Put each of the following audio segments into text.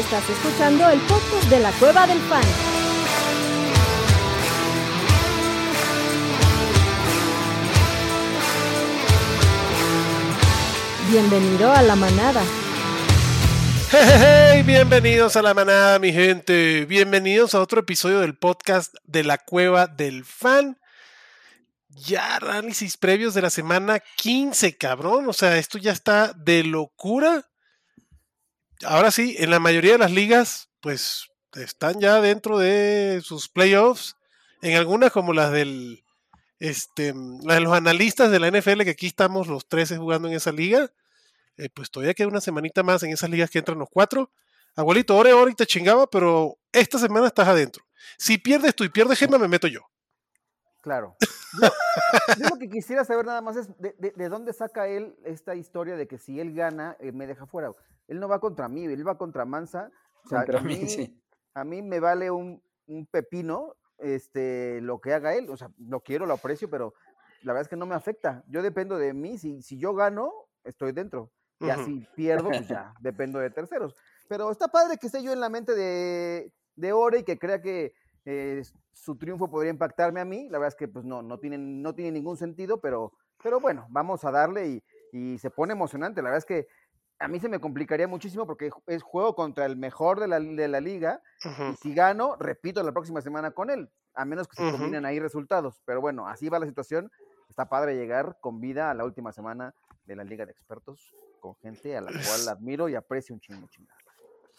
Estás escuchando el podcast de la Cueva del Fan. Bienvenido a la manada. Hey, bienvenidos a la manada, mi gente. Bienvenidos a otro episodio del podcast de la Cueva del Fan. Ya análisis previos de la semana 15, cabrón. O sea, esto ya está de locura. Ahora sí, en la mayoría de las ligas, pues están ya dentro de sus playoffs. En algunas, como las del. Este, las de los analistas de la NFL, que aquí estamos los 13 jugando en esa liga eh, pues todavía queda una semanita más en esas ligas que entran los cuatro. Abuelito, ore, ore y te chingaba, pero esta semana estás adentro. Si pierdes tú y pierdes Gema, me meto yo. Claro. Yo, lo que quisiera saber nada más es de, dónde saca él esta historia de que si él gana, eh, me deja fuera. Él no va contra mí, él va contra Mansa. a, mí, a mí me vale un, pepino este, lo que haga él. O sea, lo quiero, lo aprecio, pero la verdad es que no me afecta. Yo dependo de mí. Si, si yo gano, estoy dentro. Y así pierdo, pues ya dependo de terceros. Pero está padre que esté yo en la mente de, de Ore y que crea que eh, su triunfo podría impactarme a mí. La verdad es que pues no, no tiene, no tiene ningún sentido, pero, pero bueno, vamos a darle y, y se pone emocionante. La verdad es que a mí se me complicaría muchísimo porque es juego contra el mejor de la, de la liga. Y si gano, repito la próxima semana con él, a menos que se combinen ahí resultados. Pero bueno, así va la situación. Está padre llegar con vida a la última semana de la Liga de Expertos con gente a la cual admiro y aprecio un chingo.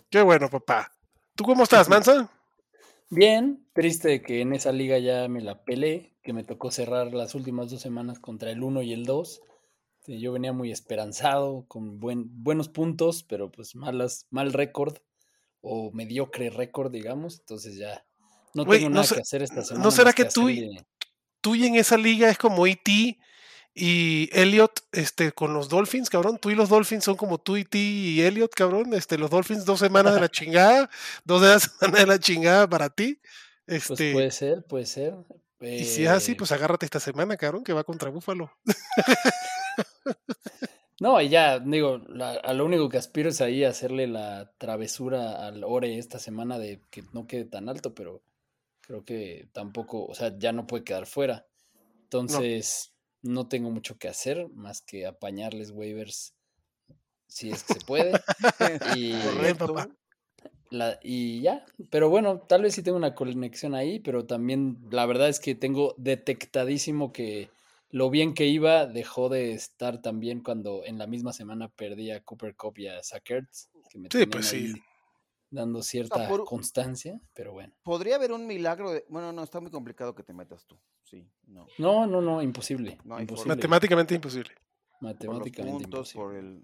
Qué bueno, papá. ¿Tú cómo estás, Mansa? Bien, triste que en esa liga ya me la pelé, que me tocó cerrar las últimas dos semanas contra el 1 y el 2. Yo venía muy esperanzado, con buen, buenos puntos, pero pues malas, mal récord o mediocre récord, digamos. Entonces ya no tengo nada que hacer esta semana. ¿No será que, tú, tú y en esa liga es como E.T. Y Elliot, este, con los Dolphins, cabrón. Tú y los Dolphins son como tú y ti y Elliot, cabrón. Este, los Dolphins dos semanas de la chingada, dos semanas de la chingada para ti. Pues este, puede ser, puede ser. Y si es así, eh pues agárrate esta semana, cabrón, que va contra Búfalo. No, y ya, digo, a lo único que aspiro es ahí hacerle la travesura al Ore esta semana de que no quede tan alto, pero creo que tampoco, o sea, ya no puede quedar fuera. Entonces, no tengo mucho que hacer más que apañarles waivers si es que se puede. y, y ya, pero bueno, tal vez sí tengo una conexión ahí, pero también la verdad es que tengo detectadísimo que lo bien que iba dejó de estar también cuando en la misma semana perdí a Cooper Cup y a Sackerts, que me sí, pues sí dando cierta constancia, pero bueno. Podría haber un milagro de, bueno, no, está muy complicado que te metas tú, sí, no. No, no, no, imposible. Matemáticamente imposible. Matemáticamente imposible.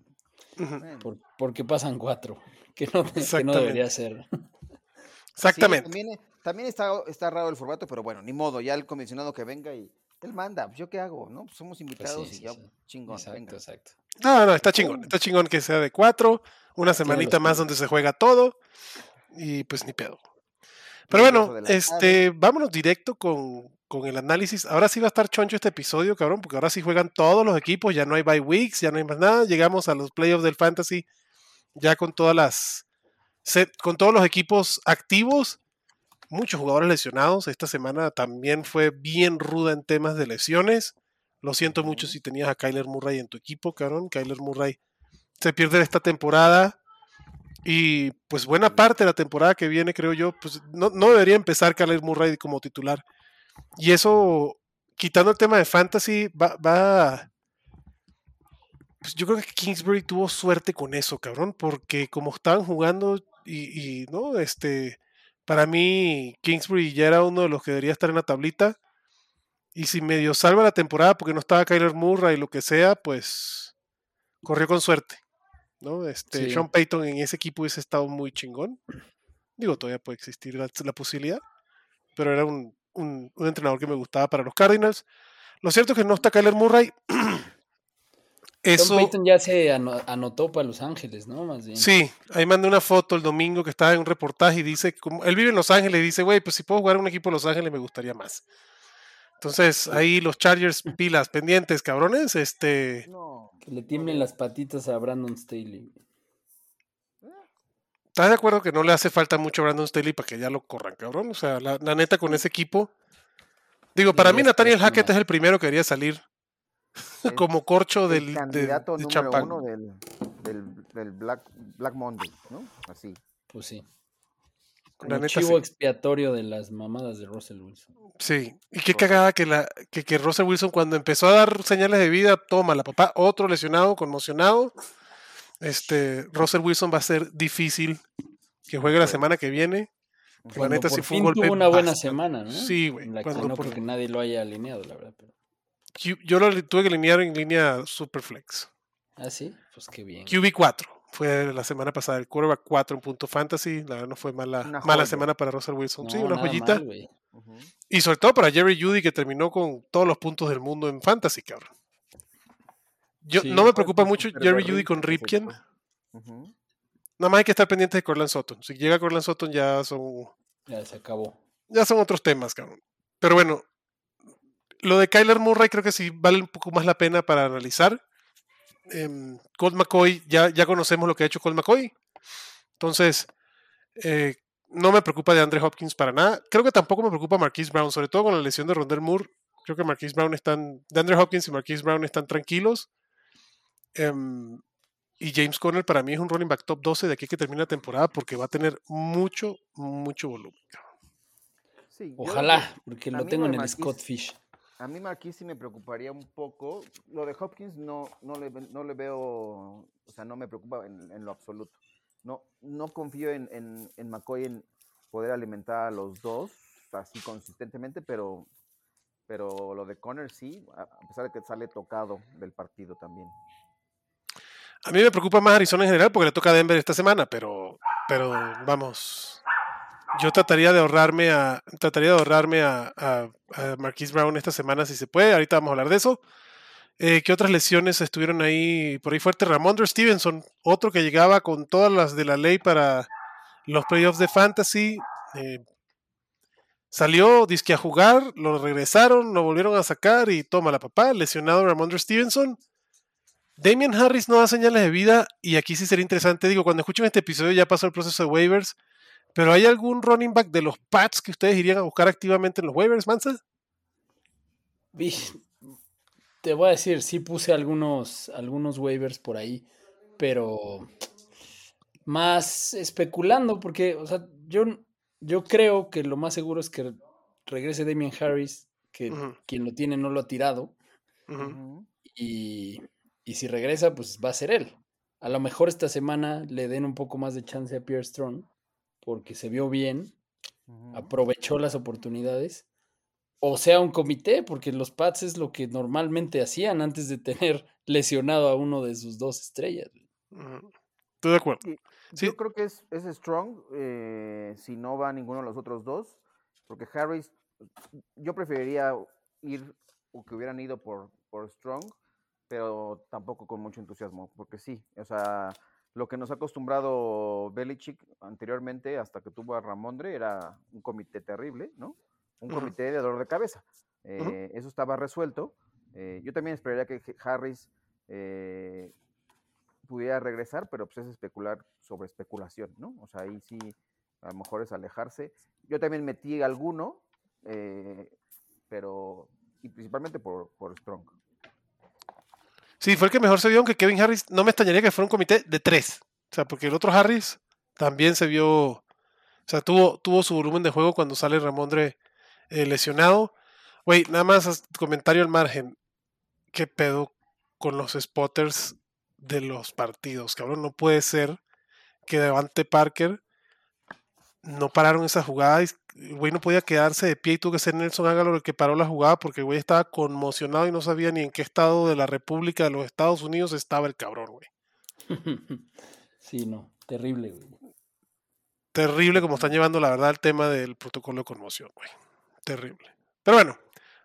Por porque pasan cuatro, que no, debería ser. Exactamente. también, está, está raro el formato, pero bueno, ni modo, ya el comisionado que venga y él manda, pues, yo qué hago, ¿no? Pues somos pues invitados y ya chingón. Exacto, exacto. No, no, está chingón, está chingón que sea de cuatro una semanita más donde se juega todo y pues ni pedo. Pero bueno, este, vámonos directo con, el análisis. Ahora sí va a estar choncho este episodio, cabrón, porque ahora sí juegan todos los equipos, ya no hay bye weeks, ya no hay más nada. Llegamos a los playoffs del fantasy ya con todas las con todos los equipos activos, muchos jugadores lesionados. Esta semana también fue bien ruda en temas de lesiones. Lo siento mucho si tenías a Kyler Murray en tu equipo, cabrón. Kyler Murray se pierde esta temporada. Y pues buena parte de la temporada que viene, creo yo, pues no, debería empezar Kyler Murray como titular. Y eso, quitando el tema de fantasy, va, va pues yo creo que Kingsbury tuvo suerte con eso, cabrón, porque como estaban jugando y, y, no, este, para mí Kingsbury ya era uno de los que debería estar en la tablita. Y si medio salva la temporada porque no estaba Kyler Murray y lo que sea, pues corrió con suerte. ¿no? Este, Sean Payton en ese equipo hubiese estado muy chingón. Digo, todavía puede existir la, posibilidad, pero era un, entrenador que me gustaba para los Cardinals. Lo cierto es que no está Kyler Murray. Eso... Sean Payton ya se anotó para Los Ángeles, ¿no? Más bien. Sí, ahí mandé una foto el domingo que estaba en un reportaje y dice, como él vive en Los Ángeles y dice, güey, pues si puedo jugar en un equipo de Los Ángeles me gustaría más. Entonces, ahí los Chargers pilas pendientes, cabrones. Este. Que le tiemblen las patitas a Brandon Staley. ¿Estás de acuerdo que no le hace falta mucho a Brandon Staley para que ya lo corran, cabrón? O sea, la, neta con ese equipo. Digo, para mí Nathaniel Hackett es el primero que quería salir como corcho del candidato número uno del, Black, Black Monday, ¿no? Así. Pues sí. Como chivo expiatorio de las mamadas de Russell Wilson. Sí, y qué cagada que, la, que, que Russell Wilson cuando empezó a dar señales de vida, toma la papá, otro lesionado, conmocionado. Este, Russell Wilson va a ser difícil que juegue la semana que viene. La neta sí fue un golpe. Tuvo una buena semana, ¿no? Sí, güey. no creo que nadie lo haya alineado, la verdad. Yo lo tuve que alinear en línea Superflex. Ah, sí, pues qué bien. QB4 fue la semana pasada, el quarterback 4 en punto fantasy. La verdad no fue mala, mala semana para Russell Wilson. sí, una joyita. y sobre todo para Jerry Judy, que terminó con todos los puntos del mundo en fantasy, cabrón. Yo, no me preocupa mucho Jerry Judy con Ripken. Nada más hay que estar pendiente de Corland Sutton. Si llega Corland Sutton ya son. Ya se acabó. Ya son otros temas, cabrón. Pero bueno, lo de Kyler Murray creo que sí vale un poco más la pena para analizar. Eh, Colt McCoy, ya, ya conocemos lo que ha hecho Colt McCoy. Entonces, eh, no me preocupa de Andre Hopkins para nada. Creo que tampoco me preocupa Marquise Brown, sobre todo con la lesión de Rondell Moore. Creo que Marquise Brown están, de Andre Hopkins y Marquise Brown están tranquilos. Em, y James Conner para mí es un running back top 12 de aquí que termina la temporada porque va a tener mucho, mucho volumen. Ojalá, porque lo tengo en el Scott Fish. A mí Marquis sí me preocuparía un poco. Lo de Hopkins no, no, le, no le veo, o sea, no me preocupa en, lo absoluto. No, no confío en, en, McCoy en poder alimentar a los dos así consistentemente, pero, pero lo de Conner sí, a pesar de que sale tocado del partido también. A mí me preocupa más Arizona en general porque le toca a Denver esta semana, pero, pero vamos, yo trataría de ahorrarme a trataría de ahorrarme a, a, Marquise Brown esta semana si se puede. Ahorita vamos a hablar de eso. Eh, ¿Qué otras lesiones estuvieron ahí por ahí fuerte? Ramondre Stevenson, otro que llegaba con todas las de la ley para los playoffs de fantasy. Eh, salió disque a jugar, lo regresaron, lo volvieron a sacar y toma la papá, lesionado Ramondre Stevenson. Damian Harris no da señales de vida y aquí sí sería interesante, digo, cuando escuchen este episodio ya pasó el proceso de waivers pero ¿hay algún running back de los Pats que ustedes irían a buscar activamente en los waivers, Mansa? Te voy a decir, sí puse algunos, algunos waivers por ahí, pero más especulando, porque, o sea, yo, yo creo que lo más seguro es que regrese Damian Harris, que quien lo tiene no lo ha tirado. y, y, si regresa, pues va a ser él. A lo mejor esta semana le den un poco más de chance a Pierre Strong porque se vio bien, aprovechó las oportunidades, o sea, un comité, porque los Pats es lo que normalmente hacían antes de tener lesionado a uno de sus dos estrellas. Estoy de acuerdo. Yo creo que es, es Strong eh, si no va ninguno de los otros dos, porque Harris, yo preferiría ir o que hubieran ido por, por Strong, pero tampoco con mucho entusiasmo, porque sí, o sea, lo que nos ha acostumbrado Belichick anteriormente, hasta que tuvo a Ramondre, era un comité terrible, ¿no? Un comité de dolor de cabeza. Eh, eso estaba resuelto. Eh, yo también esperaría que Harris eh, pudiera regresar, pero pues es especular sobre especulación, ¿no? O sea, ahí sí, a lo mejor es alejarse. Yo también metí alguno, pero, y principalmente por, por Strong. Sí, fue el que mejor se vio, aunque Kevin Harris no me extrañaría que fuera un comité de tres. O sea, porque el otro Harris también se vio. O sea, tuvo, tuvo su volumen de juego cuando sale Ramondre eh, lesionado. Güey, nada más comentario al margen. ¿Qué pedo con los spotters de los partidos? Cabrón, no puede ser que Devante Parker no pararon esa jugada el güey no podía quedarse de pie y tuvo que ser Nelson Ágalo el que paró la jugada porque el güey estaba conmocionado y no sabía ni en qué estado de la República de los Estados Unidos estaba el cabrón, güey. Sí, no, terrible, güey. Terrible como están llevando, la verdad, el tema del protocolo de conmoción, güey. Terrible. Pero bueno,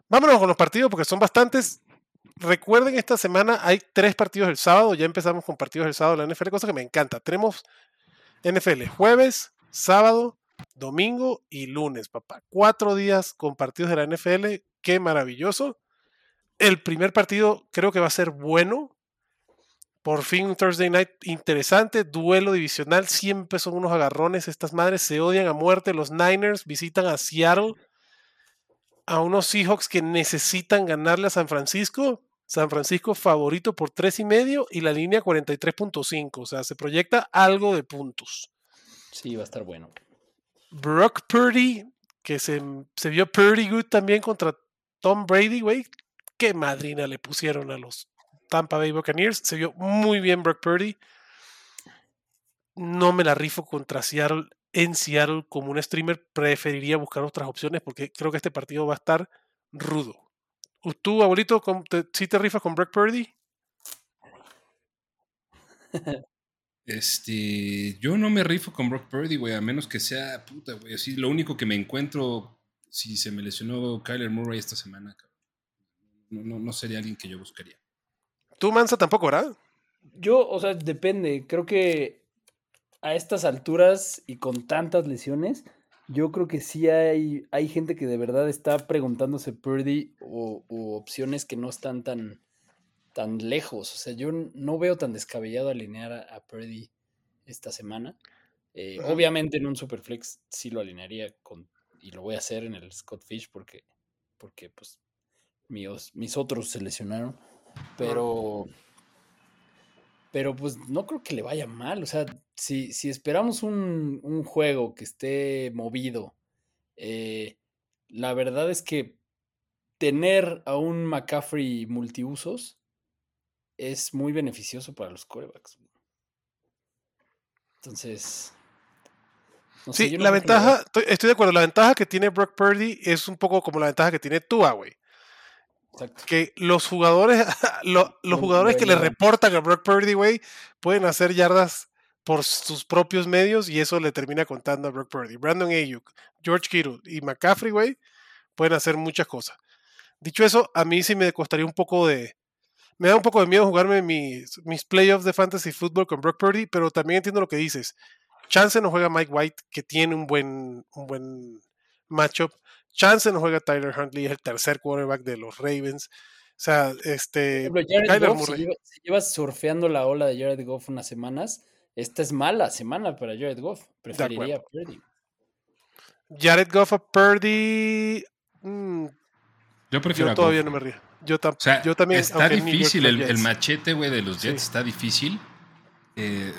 vámonos con los partidos porque son bastantes. Recuerden, esta semana hay tres partidos el sábado. Ya empezamos con partidos el sábado de la NFL, cosa que me encanta. Tenemos NFL jueves, sábado, domingo y lunes, papá. Cuatro días con partidos de la NFL, qué maravilloso. El primer partido creo que va a ser bueno Por fin un Thursday night interesante, duelo divisional, siempre son unos agarrones, estas madres se odian a muerte, los Niners visitan a Seattle, a unos Seahawks que necesitan ganarle a San Francisco, San Francisco favorito por tres y medio y la línea 43.5, o sea, se proyecta algo de puntos. Sí, va a estar bueno. Brock Purdy, que se, se vio pretty good también contra Tom Brady, güey. Qué madrina le pusieron a los Tampa Bay Buccaneers. Se vio muy bien Brock Purdy. No me la rifo contra Seattle en Seattle como un streamer. Preferiría buscar otras opciones porque creo que este partido va a estar rudo. ¿Tú, abuelito, si te rifas con Brock Purdy? Este, yo no me rifo con Brock Purdy, güey, a menos que sea puta, güey. Así, lo único que me encuentro si se me lesionó Kyler Murray esta semana, no, no, no sería alguien que yo buscaría. Tú, Mansa, tampoco, ¿verdad? Yo, o sea, depende. Creo que a estas alturas y con tantas lesiones, yo creo que sí hay, hay gente que de verdad está preguntándose Purdy o, opciones que no están tan, tan lejos. O sea, yo no veo tan descabellado alinear a, Purdy esta semana. Eh, obviamente en un Superflex sí lo alinearía con, y lo voy a hacer en el Scott Fish porque, porque pues mis, mis otros se lesionaron. Pero. Pero pues no creo que le vaya mal. O sea, si, si esperamos un, juego que esté movido, eh, la verdad es que tener a un McCaffrey multiusos es muy beneficioso para los corebacks. Entonces. sí, la ventaja, estoy, de acuerdo, la ventaja que tiene Brock Purdy es un poco como la ventaja que tiene Tua, güey. Que los jugadores, los jugadores que le reportan a Brock Purdy, güey, pueden hacer yardas por sus propios medios y eso le termina contando a Brock Purdy. Brandon Ayuk, George Kittle y McCaffrey, güey, pueden hacer muchas cosas. Dicho eso, a mí sí me costaría un poco de. Me da un poco de miedo jugarme mis, mis playoffs de fantasy football con Brock Purdy, pero también entiendo lo que dices. Chance no juega Mike White, que tiene un buen, un buen matchup. Chance no juega Tyler Huntley, es el tercer quarterback de los Ravens. O sea, este. Jared Goff, si, llevas, surfeando la ola de Jared Goff unas semanas, esta es mala semana para Jared Goff. Preferiría a Purdy. Jared Goff a Purdy. Mm, yo prefiero. Yo todavía no me río. Yo, yo también. Está difícil, el, machete, güey, de los Jets está difícil. Eh,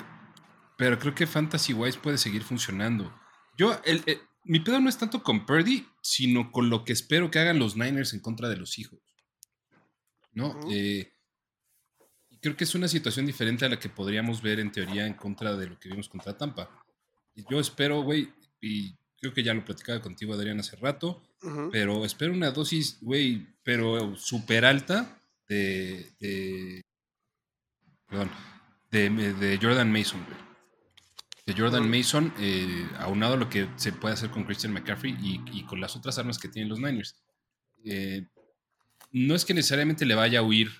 pero creo que Fantasy Wise puede seguir funcionando. Yo, el, eh, mi pedo no es tanto con Purdy, sino con lo que espero que hagan los Niners en contra de los hijos. ¿No? Eh, creo que es una situación diferente a la que podríamos ver en teoría en contra de lo que vimos contra Tampa. Yo espero, güey, y creo que ya lo platicaba contigo, Adrián, hace rato, pero espero una dosis, güey, pero súper alta de, de, perdón, de, de Jordan Mason, güey. De Jordan Mason, eh, aunado a lo que se puede hacer con Christian McCaffrey y, con las otras armas que tienen los Niners. Eh, no es que necesariamente le vaya a huir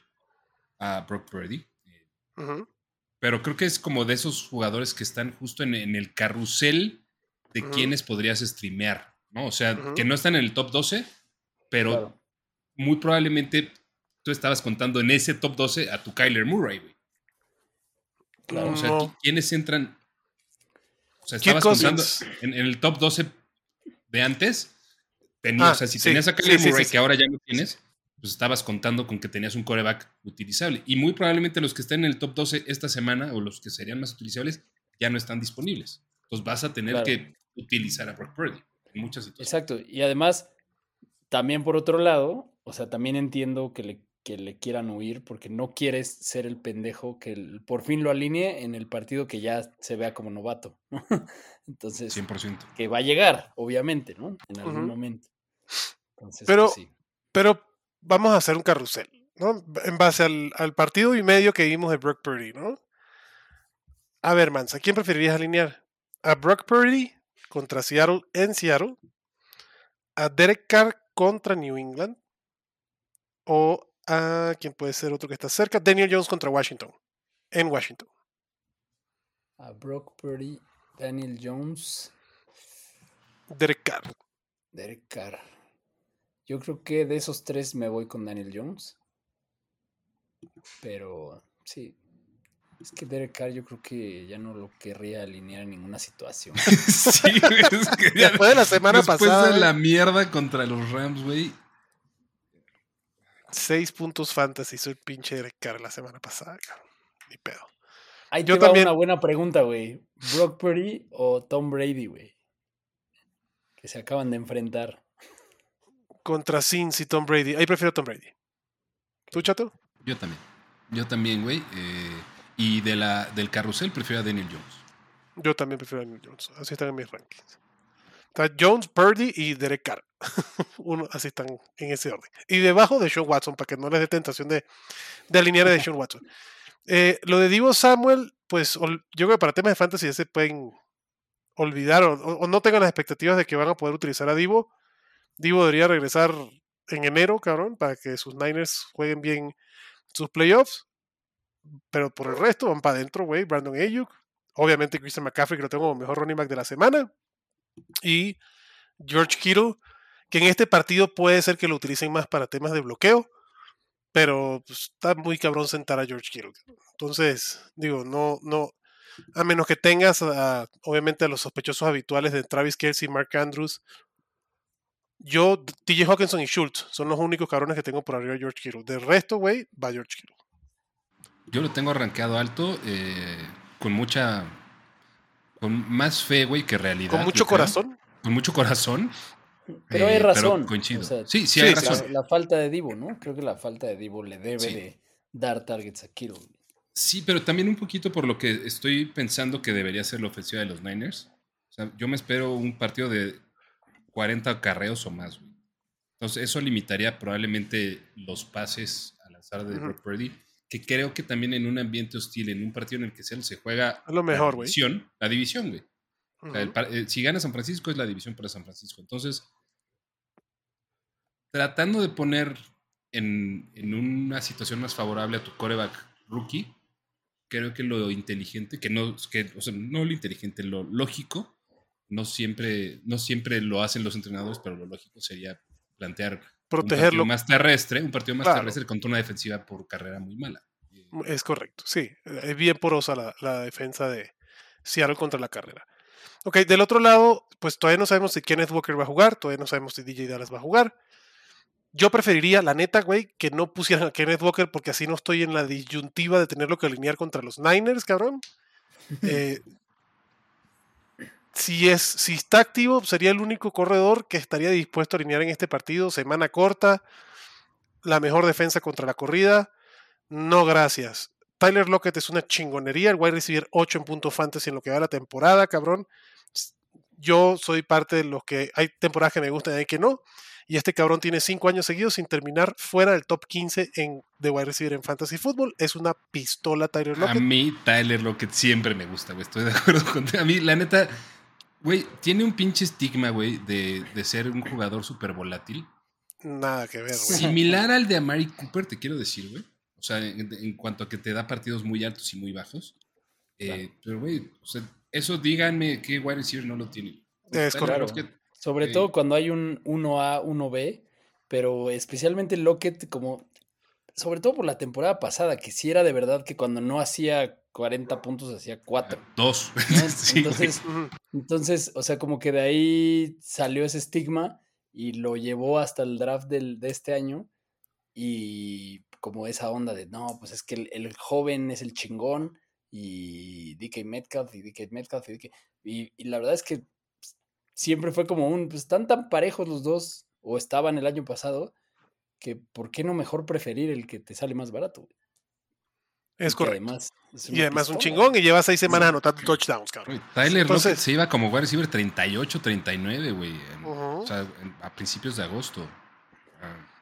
a Brock Purdy, pero creo que es como de esos jugadores que están justo en, el carrusel de quienes podrías streamear, ¿no? O sea, que no están en el top 12, pero muy probablemente tú estabas contando en ese top 12 a tu Kyler Murray, güey. Claro. O sea, ¿quiénes entran? O sea, estabas contando en, el top 12 de antes. Tenías, ah, o sea, si tenías a Kyler Murray, que ahora ya no tienes, pues estabas contando con que tenías un coreback utilizable. Y muy probablemente los que estén en el top 12 esta semana, o los que serían más utilizables, ya no están disponibles. Entonces vas a tener que utilizar a Brock Purdy en muchas situaciones. Exacto. Y además, también por otro lado, o sea, también entiendo que le que le quieran huir porque no quieres ser el pendejo que por fin lo alinee en el partido que ya se vea como novato. Entonces, 100%. que va a llegar, obviamente, ¿no? En algún momento. pero, pues pero vamos a hacer un carrusel, ¿no? En base al, partido y medio que vimos de Brock Purdy, ¿no? A ver, Mans, ¿a quién preferirías alinear? ¿A Brock Purdy contra Seattle en Seattle? ¿A Derek Carr contra New England? ¿O a quién puede ser otro que está cerca, Daniel Jones contra Washington, en Washington. A Brock Purdy, Daniel Jones. Derek Carr. Derek Carr. Yo creo que de esos tres me voy con Daniel Jones. Pero sí. Es que Derek Carr yo creo que ya no lo querría alinear en ninguna situación. sí, es que Después de la semana pasada. Después de la mierda contra los Rams, güey. Seis puntos fantasy, soy pinche Derek Carr la semana pasada, Ni pedo. Ahí yo te también... una buena pregunta, güey. ¿Brock Purdy o Tom Brady, güey? Que se acaban de enfrentar. Contra Sins y Tom Brady. Ahí prefiero Tom Brady. ¿Tú, chato? Yo también. Yo también, güey. Eh, y de la, del carrusel prefiero a Daniel Jones. Yo también prefiero a Daniel Jones. Así están en mis rankings. Está Jones, Purdy y Derek Carr. Uno, así están en ese orden. Y debajo de Sean Watson, para que no les dé tentación de, de alinear a Sean Watson. Eh, lo de Divo Samuel, pues yo creo que para temas de fantasy ya se pueden olvidar o, no tengan las expectativas de que van a poder utilizar a Divo. Divo debería regresar en enero, cabrón, para que sus Niners jueguen bien sus playoffs. Pero por el resto van para adentro, güey. Brandon Ayuk. Obviamente Christian McCaffrey, que lo tengo como mejor running back de la semana. Y George Kittle, que en este partido puede ser que lo utilicen más para temas de bloqueo. Pero pues, está muy cabrón sentar a George Kittle. Entonces, digo, no, no. A menos que tengas, obviamente, a los sospechosos habituales de Travis Kelsey, Mark Andrews, yo, TJ Hawkinson y Schultz son los únicos cabrones que tengo por arriba de George Kittle. Del resto, güey, va George Kittle. Yo lo tengo arranqueado alto, eh, con mucha. Con más fe, güey, que realidad. Con mucho corazón. Con mucho corazón. Pero hay eh, razón. sí, sí, hay razón. La, falta de Divo, ¿no? Creo que la falta de Divo le debe de dar targets a Kittle. Sí, pero también un poquito por lo que estoy pensando que debería ser la ofensiva de los Niners. O sea, yo me espero un partido de 40 carreos o más, güey. Entonces, eso limitaría probablemente los pases al azar de Brock Purdy, que creo que también en un ambiente hostil, en un partido en el que se juega lo mejor, la división, la división, güey. Eh, si gana San Francisco es la división para San Francisco. Entonces, tratando de poner en, en, una situación más favorable a tu coreback rookie, creo que lo inteligente, que no, que, o sea, no lo inteligente, lo lógico no siempre, no siempre lo hacen los entrenadores, pero lo lógico sería plantear Protegerlo. un partido más terrestre, un partido más terrestre contra una defensiva por carrera muy mala. Es correcto, sí. Es bien porosa la, la defensa de Seattle contra la carrera. Ok, del otro lado, pues todavía no sabemos si Kenneth Walker va a jugar, todavía no sabemos si DJ Dallas va a jugar. Yo preferiría, la neta, güey, que no pusieran a Kenneth Walker porque así no estoy en la disyuntiva de tenerlo que alinear contra los Niners, cabrón. Eh, si, es, si está activo, sería el único corredor que estaría dispuesto a alinear en este partido. Semana corta, la mejor defensa contra la corrida. No, gracias. Tyler Lockett es una chingonería. El wide recibir 8 en punto fantasy en lo que va la temporada, cabrón. Yo soy parte de los que hay temporadas que me gustan y hay que no. Y este cabrón tiene 5 años seguidos sin terminar fuera del top 15 en, de wide receiver en fantasy football. Es una pistola Tyler Lockett. A mí Tyler Lockett siempre me gusta, güey. Estoy de acuerdo con A mí, la neta, Güey, tiene un pinche estigma, güey, de, ser un jugador súper volátil. Nada que ver, güey. Similar al de Amari Cooper, te quiero decir, güey. O sea, en, cuanto a que te da partidos muy altos y muy bajos. Eh, pero, güey, o sea, eso díganme que wide receiver no lo tiene. Es claro. Sobre todo cuando hay un 1A, 1B, pero especialmente Lockett, como, sobre todo por la temporada pasada, que si era de verdad que cuando no hacía 40 puntos hacía 4. Dos. Entonces, entonces, o sea, como que de ahí salió ese estigma y lo llevó hasta el draft del, de este año y como esa onda de, no, pues es que el, joven es el chingón y DK Metcalf y DK Metcalf y, y, y la verdad es que siempre fue como un, pues están tan parejos los dos o estaban el año pasado que ¿por qué no mejor preferir el que te sale más barato? Es correcto. y además un chingón y lleva seis semanas anotando touchdowns, cabrón. Tyler Entonces, se iba como wide receiver 38, 39, güey. O sea, a principios de agosto. Ah.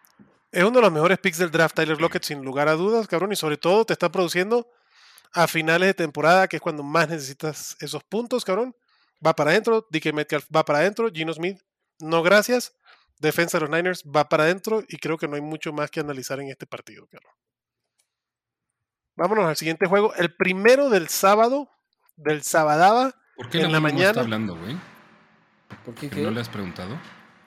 Es uno de los mejores picks del draft, Tyler Lockett, sin lugar a dudas, cabrón. Y sobre todo te está produciendo a finales de temporada, que es cuando más necesitas esos puntos, cabrón. Va para adentro, DK Metcalf va para adentro, Gino Smith, no gracias. Defensa de los Niners va para adentro y creo que no hay mucho más que analizar en este partido, cabrón. Vámonos al siguiente juego. El primero del sábado, del sabadaba, ¿Por qué en la, mañana. No está hablando, güey? ¿Por qué, ¿No le has preguntado?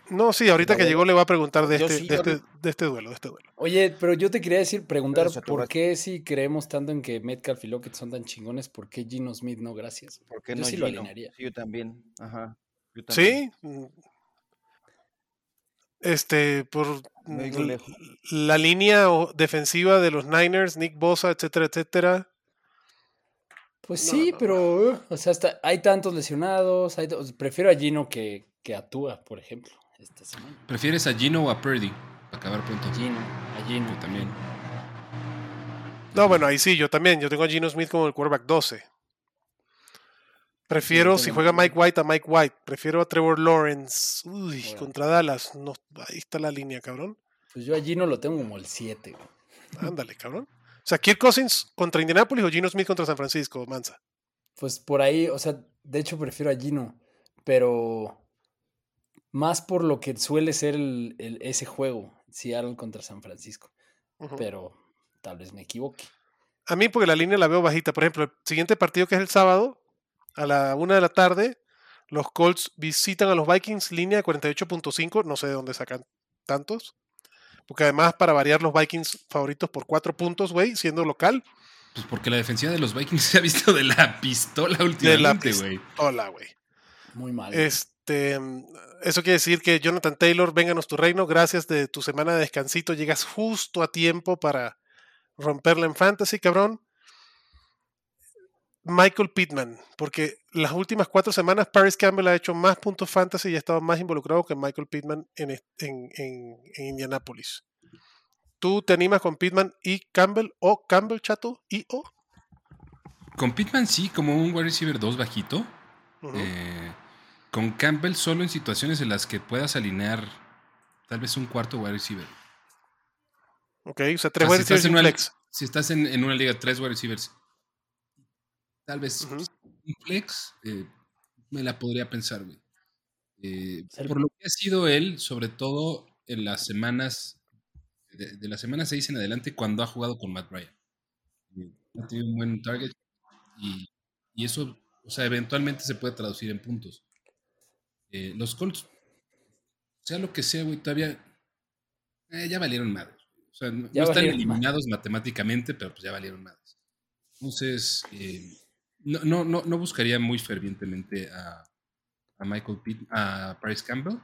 No, sí, ahorita que llegó le voy a preguntar de este, de, este, de este duelo, de este duelo. Oye, pero yo te quería decir, preguntar por qué si creemos tanto en que Metcalf y Lockett son tan chingones, ¿por qué Gino Smith no? Gracias. ¿Por qué yo no sí Gino? lo alinearía. Sí, yo también. Ajá. Yo Sí. Este, por la línea defensiva de los Niners, Nick Bosa, etcétera, etcétera. Pues No, sí, no, pero, uh, o sea, hasta, hay tantos lesionados. hay- prefiero a Gino que, que a Tua, por ejemplo, esta semana. ¿Prefieres a Gino o a Purdy? Para acabar pronto. A Gino, a Gino. Yo también. No, bueno, ahí sí, yo también. Yo tengo a Gino Smith como el quarterback 12. Prefiero, si juega Mike White, a Mike White. Prefiero a Trevor Lawrence. Uy, Bueno. contra Dallas. No, ahí está la línea, cabrón. Pues yo a Gino lo tengo como el 7. Ándale, cabrón. O sea, Kirk Cousins contra Indianapolis o Gino Smith contra San Francisco, Mansa. Pues por ahí, o sea, de hecho prefiero a Gino, pero más por lo que suele ser el, el- ese juego, Seattle contra San Francisco. Pero tal vez me equivoque. A mí, porque la línea la veo bajita. Por ejemplo, el siguiente partido que es el sábado, a la una de la tarde, los Colts visitan a los Vikings, línea de 48.5. No sé de dónde sacan tantos. Porque además, para variar, los Vikings favoritos por cuatro puntos, güey, siendo local. Pues porque la defensiva de los Vikings se ha visto de la pistola De la últimamente, güey. pistola, güey. Muy mal. Este, eso quiere decir que Jonathan Taylor, vénganos tu reino. Gracias de tu semana de descansito. Llegas justo a tiempo para romperla en fantasy, cabrón. Michael Pittman, porque las últimas cuatro semanas Paris Campbell ha hecho más puntos fantasy y ha estado más involucrado que Michael Pittman en, en, en, en Indianapolis. ¿Tú te animas con Pittman y Campbell o Campbell, chato? ¿Y o? Con Pittman sí, como un wide receiver 2 bajito. Eh, con Campbell solo en situaciones en las que puedas alinear tal vez un cuarto wide receiver. ok, o sea, tres O sea, wide si estás receivers en y un una, flex. si estás en, en una liga tres wide receivers, tal vez un flex, eh, me la podría pensar, güey. Eh, por lo que ha sido él, sobre todo en las semanas, de, de la semana 6 en adelante, cuando ha jugado con Matt Ryan. Eh, ha tenido un buen target y, y eso, o sea, eventualmente se puede traducir en puntos. Eh, los Colts, sea lo que sea, güey, todavía eh, ya valieron madres. O sea, no, están eliminados matemáticamente, pero pues ya valieron madres. Entonces, eh, no, no, no, no buscaría muy fervientemente a, a Michael Pitt, a Bryce Campbell,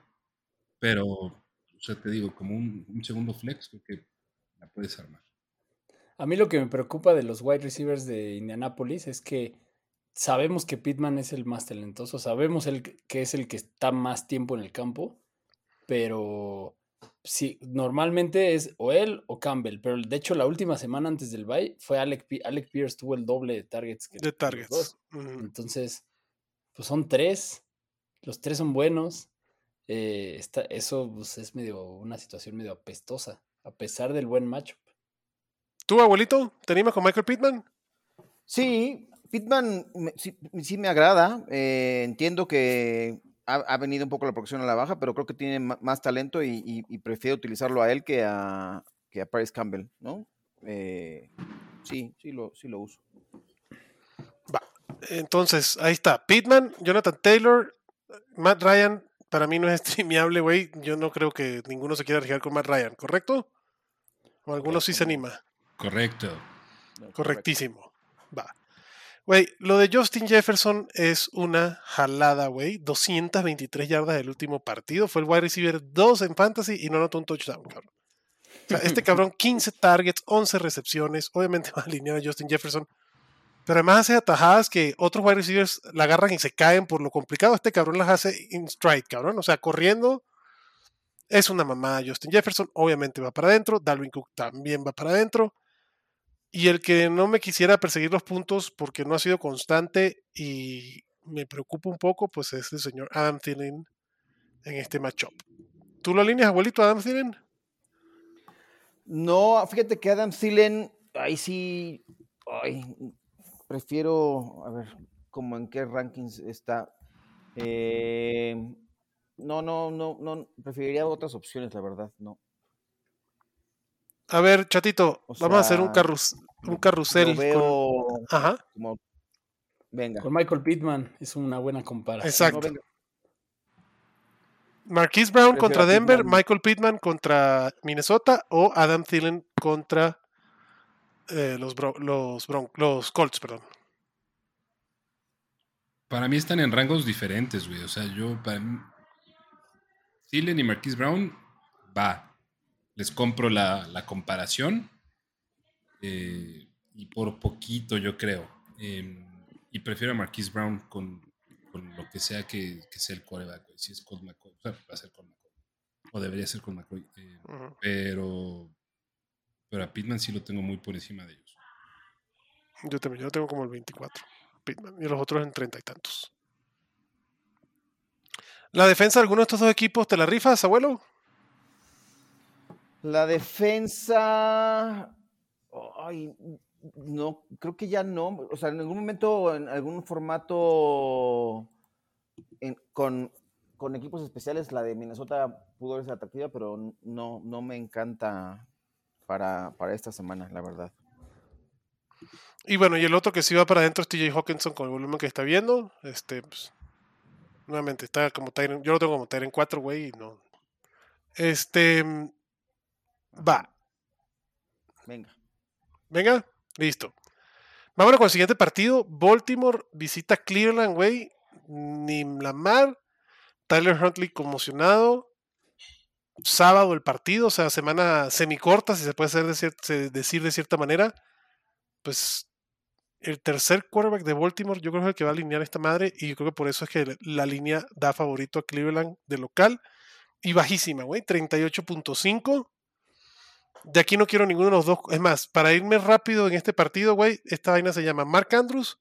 pero, o sea, te digo, como un, un segundo flex, creo que la puedes armar. A mí lo que me preocupa de los wide receivers de Indianapolis es que sabemos que Pittman es el más talentoso, sabemos el que es el que está más tiempo en el campo, pero sí, normalmente es o él o Campbell, pero de hecho la última semana antes del bye fue Alec, Alec Pierce tuvo el doble de targets que De targets. dos. Entonces, pues son tres, los tres son buenos. eh, está, eso pues, es medio una situación medio apestosa, a pesar del buen matchup. ¿Tú, abuelito, te animas con Michael Pittman? Sí, Pittman me- sí, sí me agrada. eh, entiendo que ha, ha venido un poco la producción a la baja, pero creo que tiene más talento y, y- y prefiero utilizarlo a él que a, que a Paris Campbell, ¿no? Eh, sí, sí lo, sí lo uso. Entonces, ahí está. Pittman, Jonathan Taylor, Matt Ryan, para mí no es streameable, güey. Yo no creo que ninguno se quiera arriesgar con Matt Ryan, ¿correcto? O alguno sí se anima. Correcto. Correctísimo. Va. Güey, lo de Justin Jefferson es una jalada, güey. 223 yardas del último partido. Fue el wide receiver 2 en fantasy y no anotó un touchdown, cabrón. O sea, este cabrón, 15 targets, 11 recepciones. Obviamente va a alinear a Justin Jefferson. Pero además hace atajadas que otros wide receivers la agarran y se caen por lo complicado. Este cabrón las hace in stride, cabrón. O sea, corriendo. Es una mamada Justin Jefferson. Obviamente va para adentro. Dalvin Cook también va para adentro. Y el que no me quisiera perseguir los puntos porque no ha sido constante y me preocupa un poco, pues es el señor Adam Thielen en este matchup. ¿Tú lo alineas, abuelito, Adam Thielen? No, fíjate que Adam Thielen, ahí sí, ay, prefiero, a ver, como en qué rankings está. Eh, no, no, no, no, preferiría otras opciones, la verdad, no. A ver, chatito, O vamos a hacer un, carrus un carrusel. Lo con- Ajá, como, venga. Con Michael Pittman es una buena comparación. exacto. No. Marquise Brown contra Denver, Michael Pittman contra Minnesota o Adam Thielen contra eh, los, los, los Colts, perdón. Para mí están en rangos diferentes, güey. O sea, yo, para Thielen y Marquise Brown, va. Les compro la, comparación. Eh, y por poquito, yo creo. Em, y prefiero a Marquise Brown con, lo que sea que, sea el coreback. Si es Colt McCoy, o sea, va a ser Colt McCoy. O debería ser Colt McCoy. Eh, pero, pero a Pittman sí lo tengo muy por encima de ellos. Yo también, yo tengo como el 24. Pittman. Y los otros en treinta y tantos. ¿La defensa de alguno de estos dos equipos te la rifas, abuelo? La defensa. Ay, no, creo que ya no. O sea, en algún momento, en algún formato con, equipos especiales, la de Minnesota pudo ser atractiva, pero no, no me encanta para, para esta semana, la verdad. Y bueno, y el otro que sí va para adentro es TJ Hawkinson con el volumen que está viendo. Este, pues, nuevamente, está como Tyrant. Yo lo tengo como Tyrant 4, güey, y no. Este. Va. Venga. Venga, listo. Vámonos con el siguiente partido. Baltimore visita Cleveland, güey. Ni Lamar. Tyler Huntley conmocionado. Sábado el partido, o sea, semana semicorta, si se puede hacer decir de cierta manera. Pues el tercer quarterback de Baltimore, yo creo que es el que va a alinear esta madre, y yo creo que por eso es que la línea da favorito a Cleveland de local. Y bajísima, güey, 38.5. De aquí no quiero ninguno de los dos. Es más, para irme rápido en este partido, güey, esta vaina se llama Mark Andrews,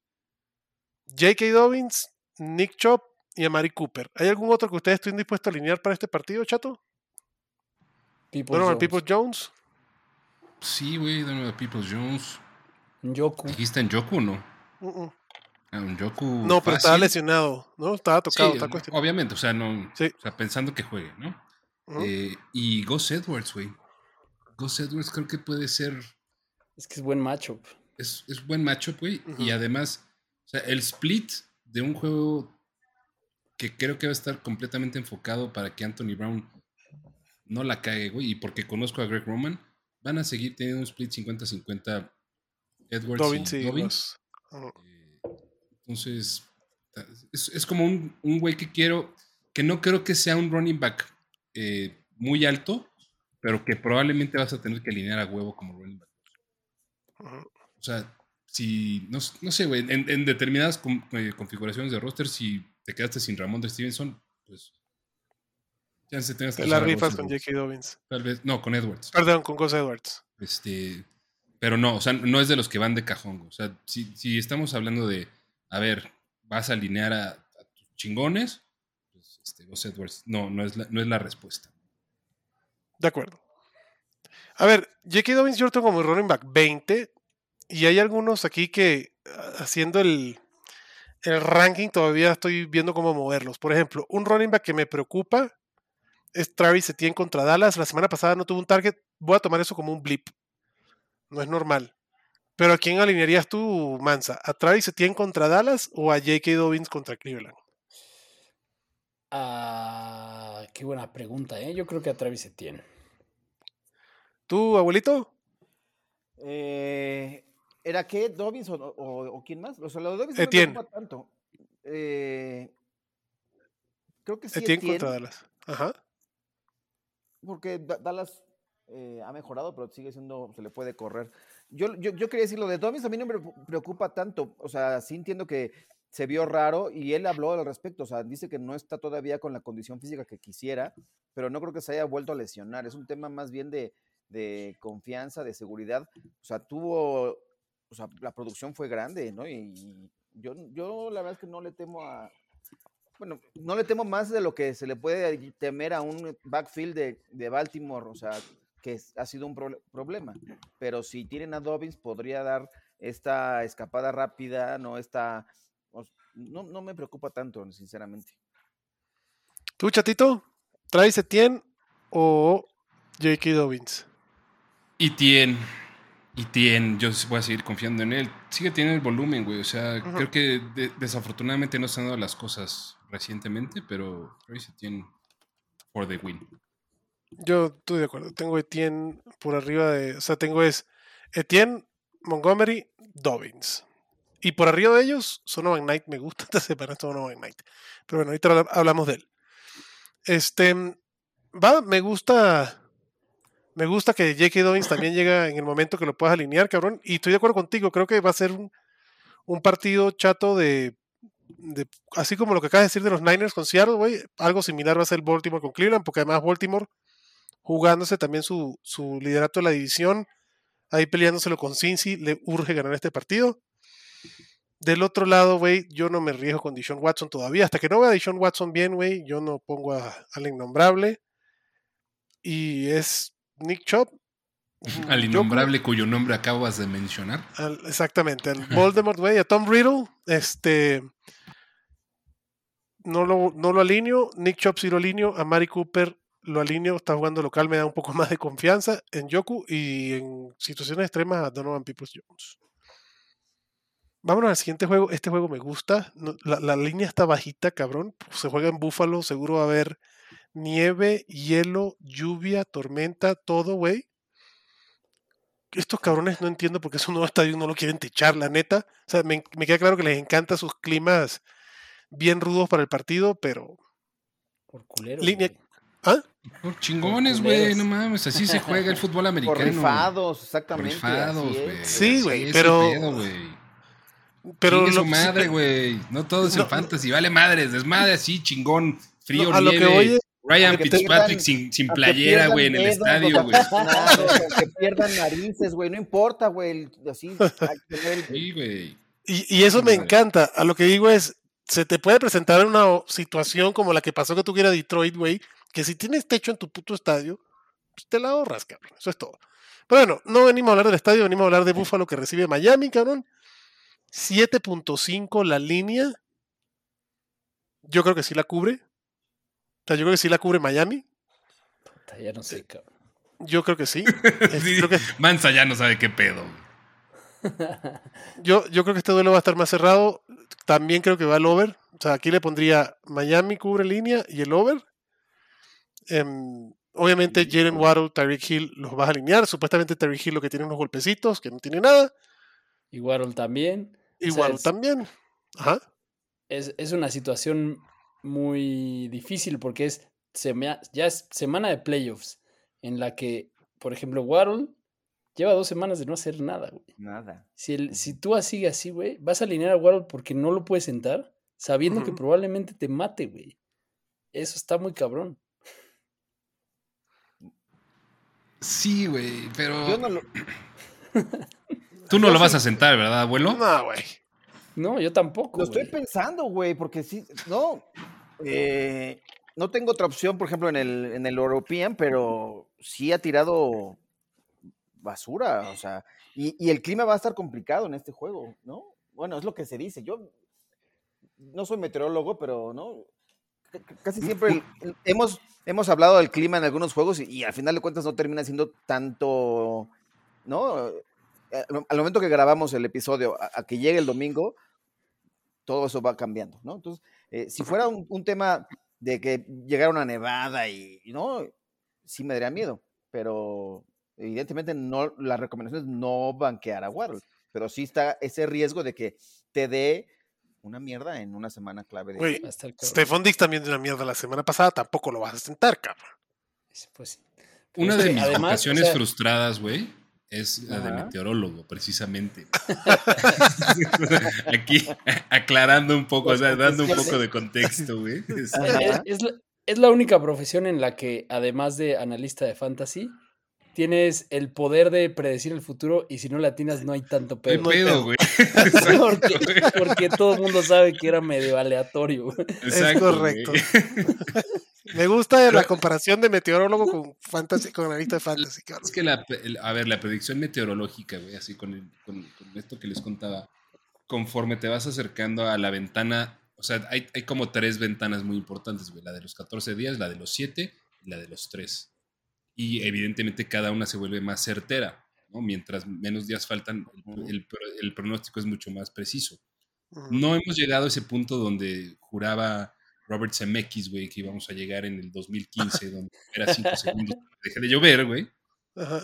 J.K. Dobbins, Nick Chop y Amari Cooper. ¿Hay algún otro que ustedes estén dispuestos a alinear para este partido, chato? People Donovan People Jones. Sí, güey, Donovan People Jones. Yoku. ¿Dijiste en Yoku no? Ah, un Yoku no, pero estaba lesionado, ¿no? Estaba tocado, Obviamente, o sea, no, o sea, pensando que juegue, ¿no? Eh, y Gus Edwards, güey. Gus Edwards creo que puede ser. Es que es buen matchup. Es, es buen matchup, güey. Y además, o sea, el split de un juego que creo que va a estar completamente enfocado para que Anthony Brown no la cague, güey. Y porque conozco a Greg Roman, van a seguir teniendo un split 50-50 Edwards y Dobbins. Eh, entonces, es, como un, güey que quiero, que no creo que sea un running back eh, muy alto, pero que probablemente vas a tener que alinear a huevo como running back. O sea, si, no, sé, güey, en, determinadas eh, configuraciones de roster, si te quedaste sin Ramón de Stevenson, pues ya se tengas que La rifas con J.K. Dobbins. Tal vez, no, con Edwards. Perdón, con Gus Edwards. Este, pero no, o sea, no es de los que van de cajón. O sea, si, estamos hablando de, a ver, vas a alinear a, tus chingones, pues este, Edwards, no, no es, la, no es la respuesta. De acuerdo. A ver, J.K. Dobbins yo tengo como running back 20 y hay algunos aquí que ah, haciendo el, el ranking todavía estoy viendo cómo moverlos. Por ejemplo, un running back que me preocupa es Travis Etienne contra Dallas. La semana pasada no tuvo un target. Voy a tomar eso como un blip no es normal. Pero ¿a quién alinearías tú, Mansa? ¿A Travis Etienne contra Dallas o a J.K. Dobbins contra Cleveland? Ah, qué buena pregunta, ¿eh? Yo creo que a Travis Etienne. ¿Tú, abuelito? Eh, ¿Era qué? ¿Dobbins o, quién más? O sea, lo de Dobbins Etienne. no me tanto. Eh, creo que sí. Etienne, Etienne contra Dallas. Ajá. Porque Dallas eh, ha mejorado, pero sigue siendo, se le puede correr. Yo, yo, yo quería decir, lo de Dobbins a mí no me preocupa tanto, o sea, sí entiendo que se vio raro y él habló al respecto, o sea, dice que no está todavía con la condición física que quisiera, pero no creo que se haya vuelto a lesionar, es un tema más bien de, de confianza, de seguridad, o sea, tuvo, o sea, la producción fue grande, ¿no? Y, yo, yo la verdad es que no le temo a, bueno, no le temo más de lo que se le puede temer a un backfield de, de Baltimore, o sea, que ha sido un problema. Pero si tienen a Dobbins, podría dar esta escapada rápida, no esta. No, no me preocupa tanto, sinceramente. ¿Tú, chatito? ¿Traes Etienne o J.K. Dobbins? Etienne. Etienne, yo voy a seguir confiando en él. Sigue teniendo el volumen, güey. O sea, creo que desafortunadamente no se han dado las cosas recientemente, pero Travis Etienne for the win. Yo estoy de acuerdo. Tengo Etienne por arriba de. O sea, tengo es Etienne, Montgomery, Dobbins. Y por arriba de ellos, Sonovan Knight. Me gusta esta semana Sonovan Knight. Pero bueno, ahorita hablamos de él. Este. Va, me gusta. Me gusta que J.K. Dobbins también llega en el momento que lo puedas alinear, cabrón. Y estoy de acuerdo contigo. Creo que va a ser un, un partido chato de, de, Así como lo que acabas de decir de los Niners con Seattle, güey. Algo similar va a ser Baltimore con Cleveland, porque además Baltimore jugándose también su, su liderato de la división, ahí peleándoselo con Cincy, le urge ganar este partido. Del otro lado, güey, yo no me riesgo con Dishon Watson todavía. Hasta que no vea a Dishon Watson bien, güey, yo no pongo al innombrable. Y es Nick Chop. Al innombrable cuyo nombre acabas de mencionar. exactamente, al Voldemort, güey, a Tom Riddle. Este. No lo, no lo alineo. Nick Chop sí lo alineo. A Mari Cooper lo alineo, está jugando local, me da un poco más de confianza en Yoku y en situaciones extremas a Donovan Peoples Jones. Vámonos al siguiente juego. Este juego me gusta. La, línea está bajita, cabrón. Se juega en Búfalo. Seguro va a haber nieve, hielo, lluvia, tormenta, todo, güey. Estos cabrones no entiendo por qué es un nuevo estadio no lo quieren techar, la neta. O sea, me, me queda claro que les encanta sus climas bien rudos para el partido, pero. Por culero. Línea, ¿Ah? Por chingones, güey, no mames, así se juega el fútbol americano. Por rifados, exactamente. Por rifados, güey. Sí, güey, pero... pero su madre, güey. No todo es el fantasy, vale madres, desmadre así, chingón, frío, nieve. Lo que oye, Ryan Fitzpatrick sin, sin playera, güey, en el estadio, güey. que pierdan narices, güey, no importa, güey. Así, sí, güey. Y, y eso me encanta. A lo que digo es, se te puede presentar una situación como la que pasó que tuviera Detroit, güey, que si tienes techo en tu puto estadio, pues te la ahorras, cabrón. Eso es todo. Pero bueno, no venimos a hablar del estadio, venimos a hablar de Buffalo que recibe Miami, cabrón. 7.5 la línea. Yo creo que sí la cubre. O sea, yo creo que sí la cubre Miami. ya no sé, cabrón. Yo creo que sí. Mansa ya no sabe qué pedo. Yo, yo creo que este duelo va a estar más cerrado. También creo que va al over. O sea, aquí le pondría Miami cubre línea y el over. Em, obviamente Jalen Waddle, Tyreek Hill los vas a alinear. Supuestamente Tyreek Hill lo que tiene unos golpecitos, que no tiene nada. Y Waddle también. Waddle también. Ajá. Es, es, una situación muy difícil porque es ya es semana de playoffs en la que, por ejemplo, Waddle lleva dos semanas de no hacer nada, güey. Nada. Si, el, si tú así así, güey, vas a alinear a Waddle porque no lo puedes sentar, sabiendo que probablemente te mate, güey. Eso está muy cabrón. Sí, güey, pero. Yo no lo... Tú no lo vas a sentar, ¿verdad, abuelo? No, güey. No, yo tampoco. Lo estoy pensando, güey, porque sí. No. Eh, no tengo otra opción, por ejemplo, en el, en el European, pero sí ha tirado basura, o sea. Y, y el clima va a estar complicado en este juego, ¿no? Bueno, es lo que se dice. Yo no soy meteorólogo, pero no casi siempre hemos, hemos hablado del clima en algunos juegos y, al final de cuentas no termina siendo tanto, ¿no? Eh, al momento que grabamos el episodio, a, que llegue el domingo, todo eso va cambiando, ¿no? Entonces, eh, si fuera un, tema de que llegara una nevada y, ¿no? Sí me daría miedo, pero evidentemente no, la recomendación es no banquear a Waddle, pero sí está ese riesgo de que te dé una mierda en una semana clave. De Stephon Dix también de una mierda la semana pasada, tampoco lo vas a sentar, cabrón. Pues, una de mis vacaciones frustradas, güey, es la de meteorólogo, precisamente. Aquí aclarando un poco, o sea, dando un poco de contexto, güey. es la única profesión en la que, además de analista de fantasy, tienes el poder de predecir el futuro y si no latinas no hay tanto pedo. pedo, güey. porque, todo el mundo sabe que era medio aleatorio. es correcto. Me gusta la comparación de meteorólogo con fantasy, con analista de fantasy. Es que la, a ver, la predicción meteorológica, güey, así con, con, esto que les contaba, conforme te vas acercando a la ventana, o sea, hay, hay como tres ventanas muy importantes, güey, la de los 14 días, la de los 7 y la de los 3 y evidentemente cada una se vuelve más certera, ¿no? Mientras menos días faltan, el, pronóstico es mucho más preciso. No hemos llegado a ese punto donde juraba Robert Zemeckis, güey, que íbamos a llegar en el 2015, donde era 5 segundos, dejé de llover, güey.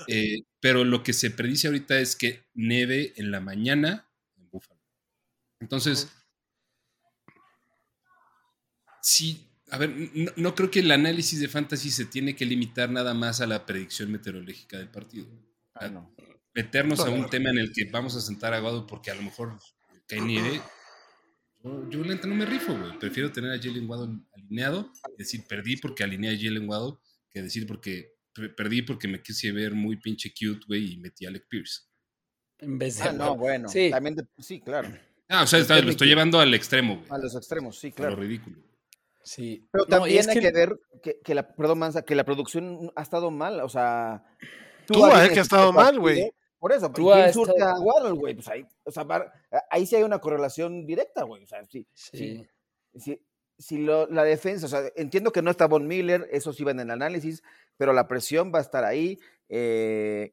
Eh, pero lo que se predice ahorita es que neve en la mañana en Buffalo. Entonces, sí, a ver, no, creo que el análisis de fantasy se tiene que limitar nada más a la predicción meteorológica del partido. Ah, no. Meternos a un tema en el que vamos a sentar a Guado porque a lo mejor cae nieve. Yo, yo no me rifo, güey. Prefiero tener a Jalen Waddle alineado, decir, perdí porque alineé a Jalen Waddle, que decir porque perdí porque me quise ver muy pinche cute, güey, y metí a Alec Pierce. En vez de. Ah, no, bueno. Sí, también sí claro. Ah, o sea, lo estoy llevando al extremo, güey. A los extremos, sí, claro. lo ridículo. Sí. Pero también hay que... ver que, la, perdón, Mansa, que la producción ha estado mal, o sea. Tú, es que ha estado mal, güey. Por eso, tú ¿quién surte a Waddle, güey? Pues ahí, o sea, ahí sí hay una correlación directa, güey. O sea, sí. Sí. sí, si la defensa, o sea, entiendo que no está Von Miller, eso sí va en el análisis, pero la presión va a estar ahí. Eh,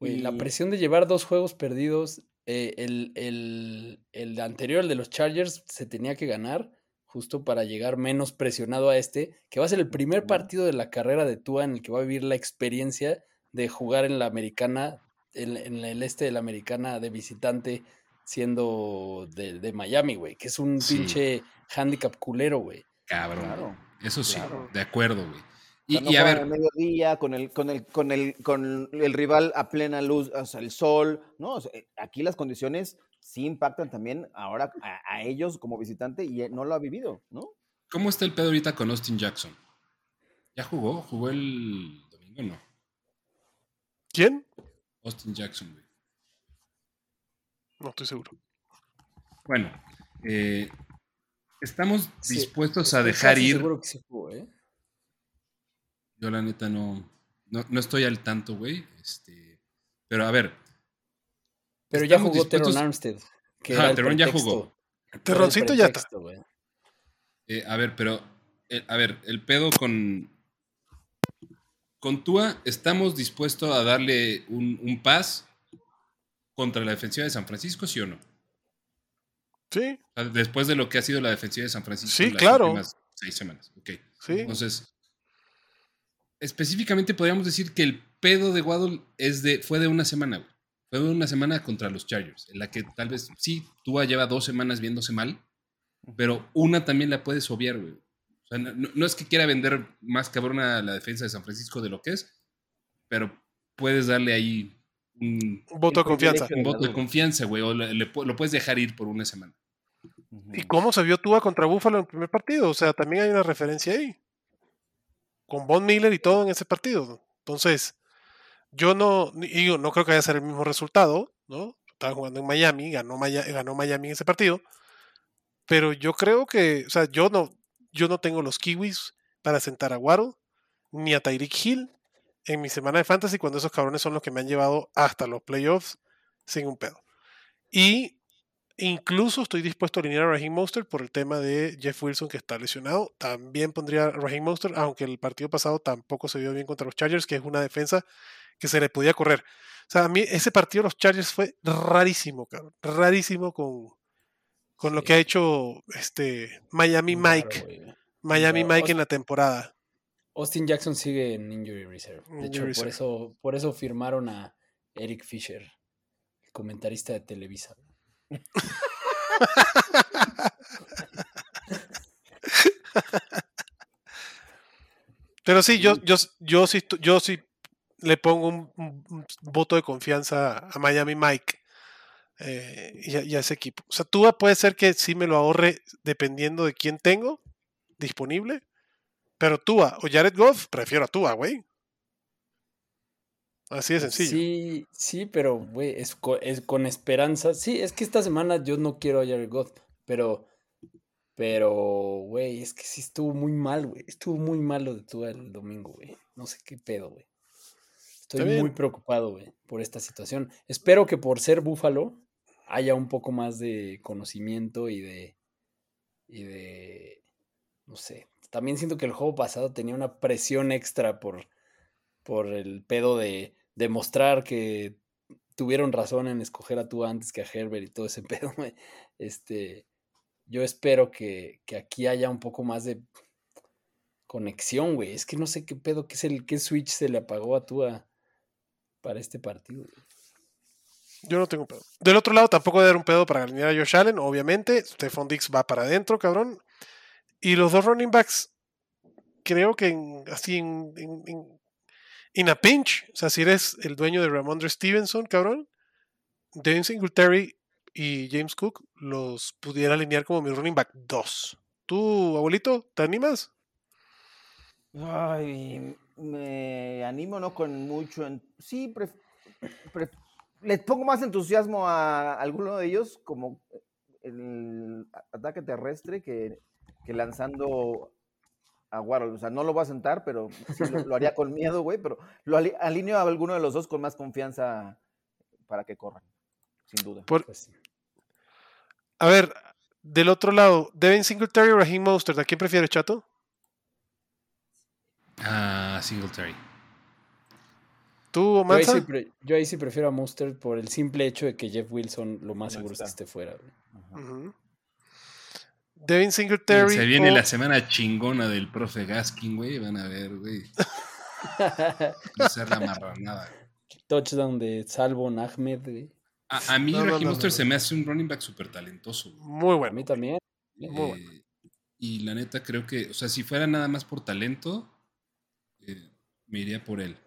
La presión de llevar dos juegos perdidos, eh, el, el, el, anterior, el de los Chargers, se tenía que ganar justo para llegar menos presionado a este, que va a ser el primer partido de la carrera de Tua en el que va a vivir la experiencia de jugar en la americana, en, el este de la americana de visitante, siendo de, Miami, güey, que es un pinche handicap culero, güey. Cabrón. Eso sí, de acuerdo, güey. Y, a ver. mediodía, con el, con el, con el, con el rival a plena luz, o sea, el sol, ¿no? Eh, aquí las condiciones sí impactan también ahora a, ellos como visitante y no lo ha vivido, ¿no? ¿Cómo está el pedo ahorita con Austin Jackson? ¿Ya jugó? ¿Jugó el domingo no? ¿Quién? Austin Jackson, güey. No estoy seguro. Bueno, eh, estamos dispuestos a dejar ir. Seguro que sí ¿eh? Yo la neta no, no, estoy al tanto, güey. Este, pero a ver. Pero ya jugó Teron Armstead. ah, Teron ya jugó. Terroncito ya está. Eh, a ver, pero, eh, a ver, el pedo con, con Tua, ¿estamos dispuestos a darle un, un pas contra la defensiva de San Francisco, sí o no? Sí. Después de lo que ha sido la defensiva de San Francisco sí, en las claro. últimas seis semanas. Ok. Sí. Entonces, específicamente podríamos decir que el pedo de Waddle es de, fue de una semana, Fue de una semana contra los Chargers, en la que tal vez sí, Tua lleva dos semanas viéndose mal, pero una también la puedes obviar, güey. O sea, no, es que quiera vender más cabrón a la defensa de San Francisco de lo que es, pero puedes darle ahí un, voto de confianza. Un voto de confianza, güey, o lo puedes dejar ir por una semana. ¿Y cómo se vio Tua contra Búfalo en el primer partido? O sea, también hay una referencia ahí con Von Miller y todo en ese partido. Entonces, yo no, no creo que vaya a ser el mismo resultado, ¿no? Estaba jugando en Miami, ganó, ganó Miami en ese partido, pero yo creo que, o sea, yo no, yo no tengo los kiwis para sentar a Guaro ni a Tyreek Hill en mi semana de fantasy cuando esos cabrones son los que me han llevado hasta los playoffs sin un pedo. Y Incluso estoy dispuesto a alinear a Raheem Monster por el tema de Jeff Wilson que está lesionado. También pondría a Raheem Monster, aunque el partido pasado tampoco se vio bien contra los Chargers, que es una defensa que se le podía correr. O sea, a mí ese partido de los Chargers fue rarísimo, cabrón. Rarísimo con, con lo que ha hecho este Miami Mike. Miami Mike en la temporada. Austin Jackson sigue en Injury Reserve. De hecho, Por, eso, por eso firmaron a Eric Fisher, el comentarista de Televisa. Pero sí, yo, yo, yo sí, yo sí le pongo un, voto de confianza a Miami Mike eh, y, a, ese equipo. O sea, tú puede ser que sí me lo ahorre dependiendo de quién tengo disponible, pero Tua o Jared Goff, prefiero a Tua, güey. Así de sencillo. Sí, sí, pero, güey, es, con esperanza. Sí, es que esta semana yo no quiero a Jared Goff, pero, pero, güey, es que sí estuvo muy mal, güey. Estuvo muy malo de todo el domingo, güey. No sé qué pedo, güey. Estoy muy preocupado, güey, por esta situación. Espero que por ser Búfalo haya un poco más de conocimiento y de, y de, no sé. También siento que el juego pasado tenía una presión extra por, por el pedo de demostrar que tuvieron razón en escoger a tú antes que a Herbert y todo ese pedo, Este, yo espero que, aquí haya un poco más de conexión, güey. Es que no sé qué pedo, qué es el qué switch se le apagó a Tua para este partido. Yo no tengo pedo. Del otro lado, tampoco dar un pedo para alinear a Josh Allen, obviamente. Stephon Dix va para adentro, cabrón. Y los dos running backs, creo que así en, en, a pinch, o sea, si eres el dueño de Ramondre Stevenson, cabrón, Devin Singletary y James Cook los pudiera alinear como mi running back 2. ¿Tú, abuelito, te animas? Ay, me animo, no con mucho. Sí, les pongo más entusiasmo a alguno de ellos como el ataque terrestre que, lanzando a Warhol. O sea, no lo voy a sentar, pero lo, haría con miedo, güey. Pero lo alineo a alguno de los dos con más confianza para que corran, sin duda. Pues a ver, del otro lado, Devin Singletary o Raheem Mostert, ¿a quién prefiere, Chato? Ah, Singletary. ¿Tú, Mansa? Yo ahí, sí prefiero a Mostert por el simple hecho de que Jeff Wilson lo más seguro es que esté fuera. Devin Singletary. Se viene la semana chingona del profe Gaskin, güey. Van a ver, güey. ser la marranada. Touchdown de Salvo Ahmed, güey. A, mí no, se me hace un running back súper talentoso. Muy bueno. A mí también. Eh, y la neta creo que, o sea, si fuera nada más por talento, eh, me iría por él.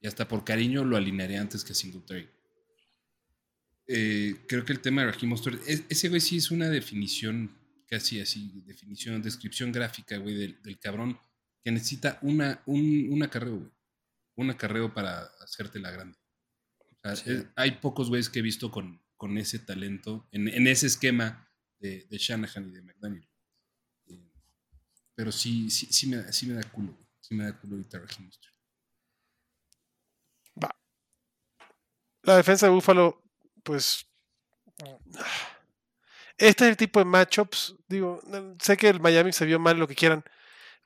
Y hasta por cariño lo alinearía antes que a Singletary. Eh, creo que el tema de Raheem Mostert, ese güey sí es una definición casi así, definición, descripción gráfica, güey, del, cabrón que necesita una, un, un acarreo, güey. Un acarreo para hacerte la grande. hay pocos güeyes que he visto con, con ese talento, en, en ese esquema de, de, Shanahan y de McDaniel. Eh, pero sí, sí, sí, me, sí me da culo, sí me da culo ahorita Raheem Va. La defensa de Buffalo, pues este es el tipo de matchups, digo, sé que el Miami se vio mal, lo que quieran,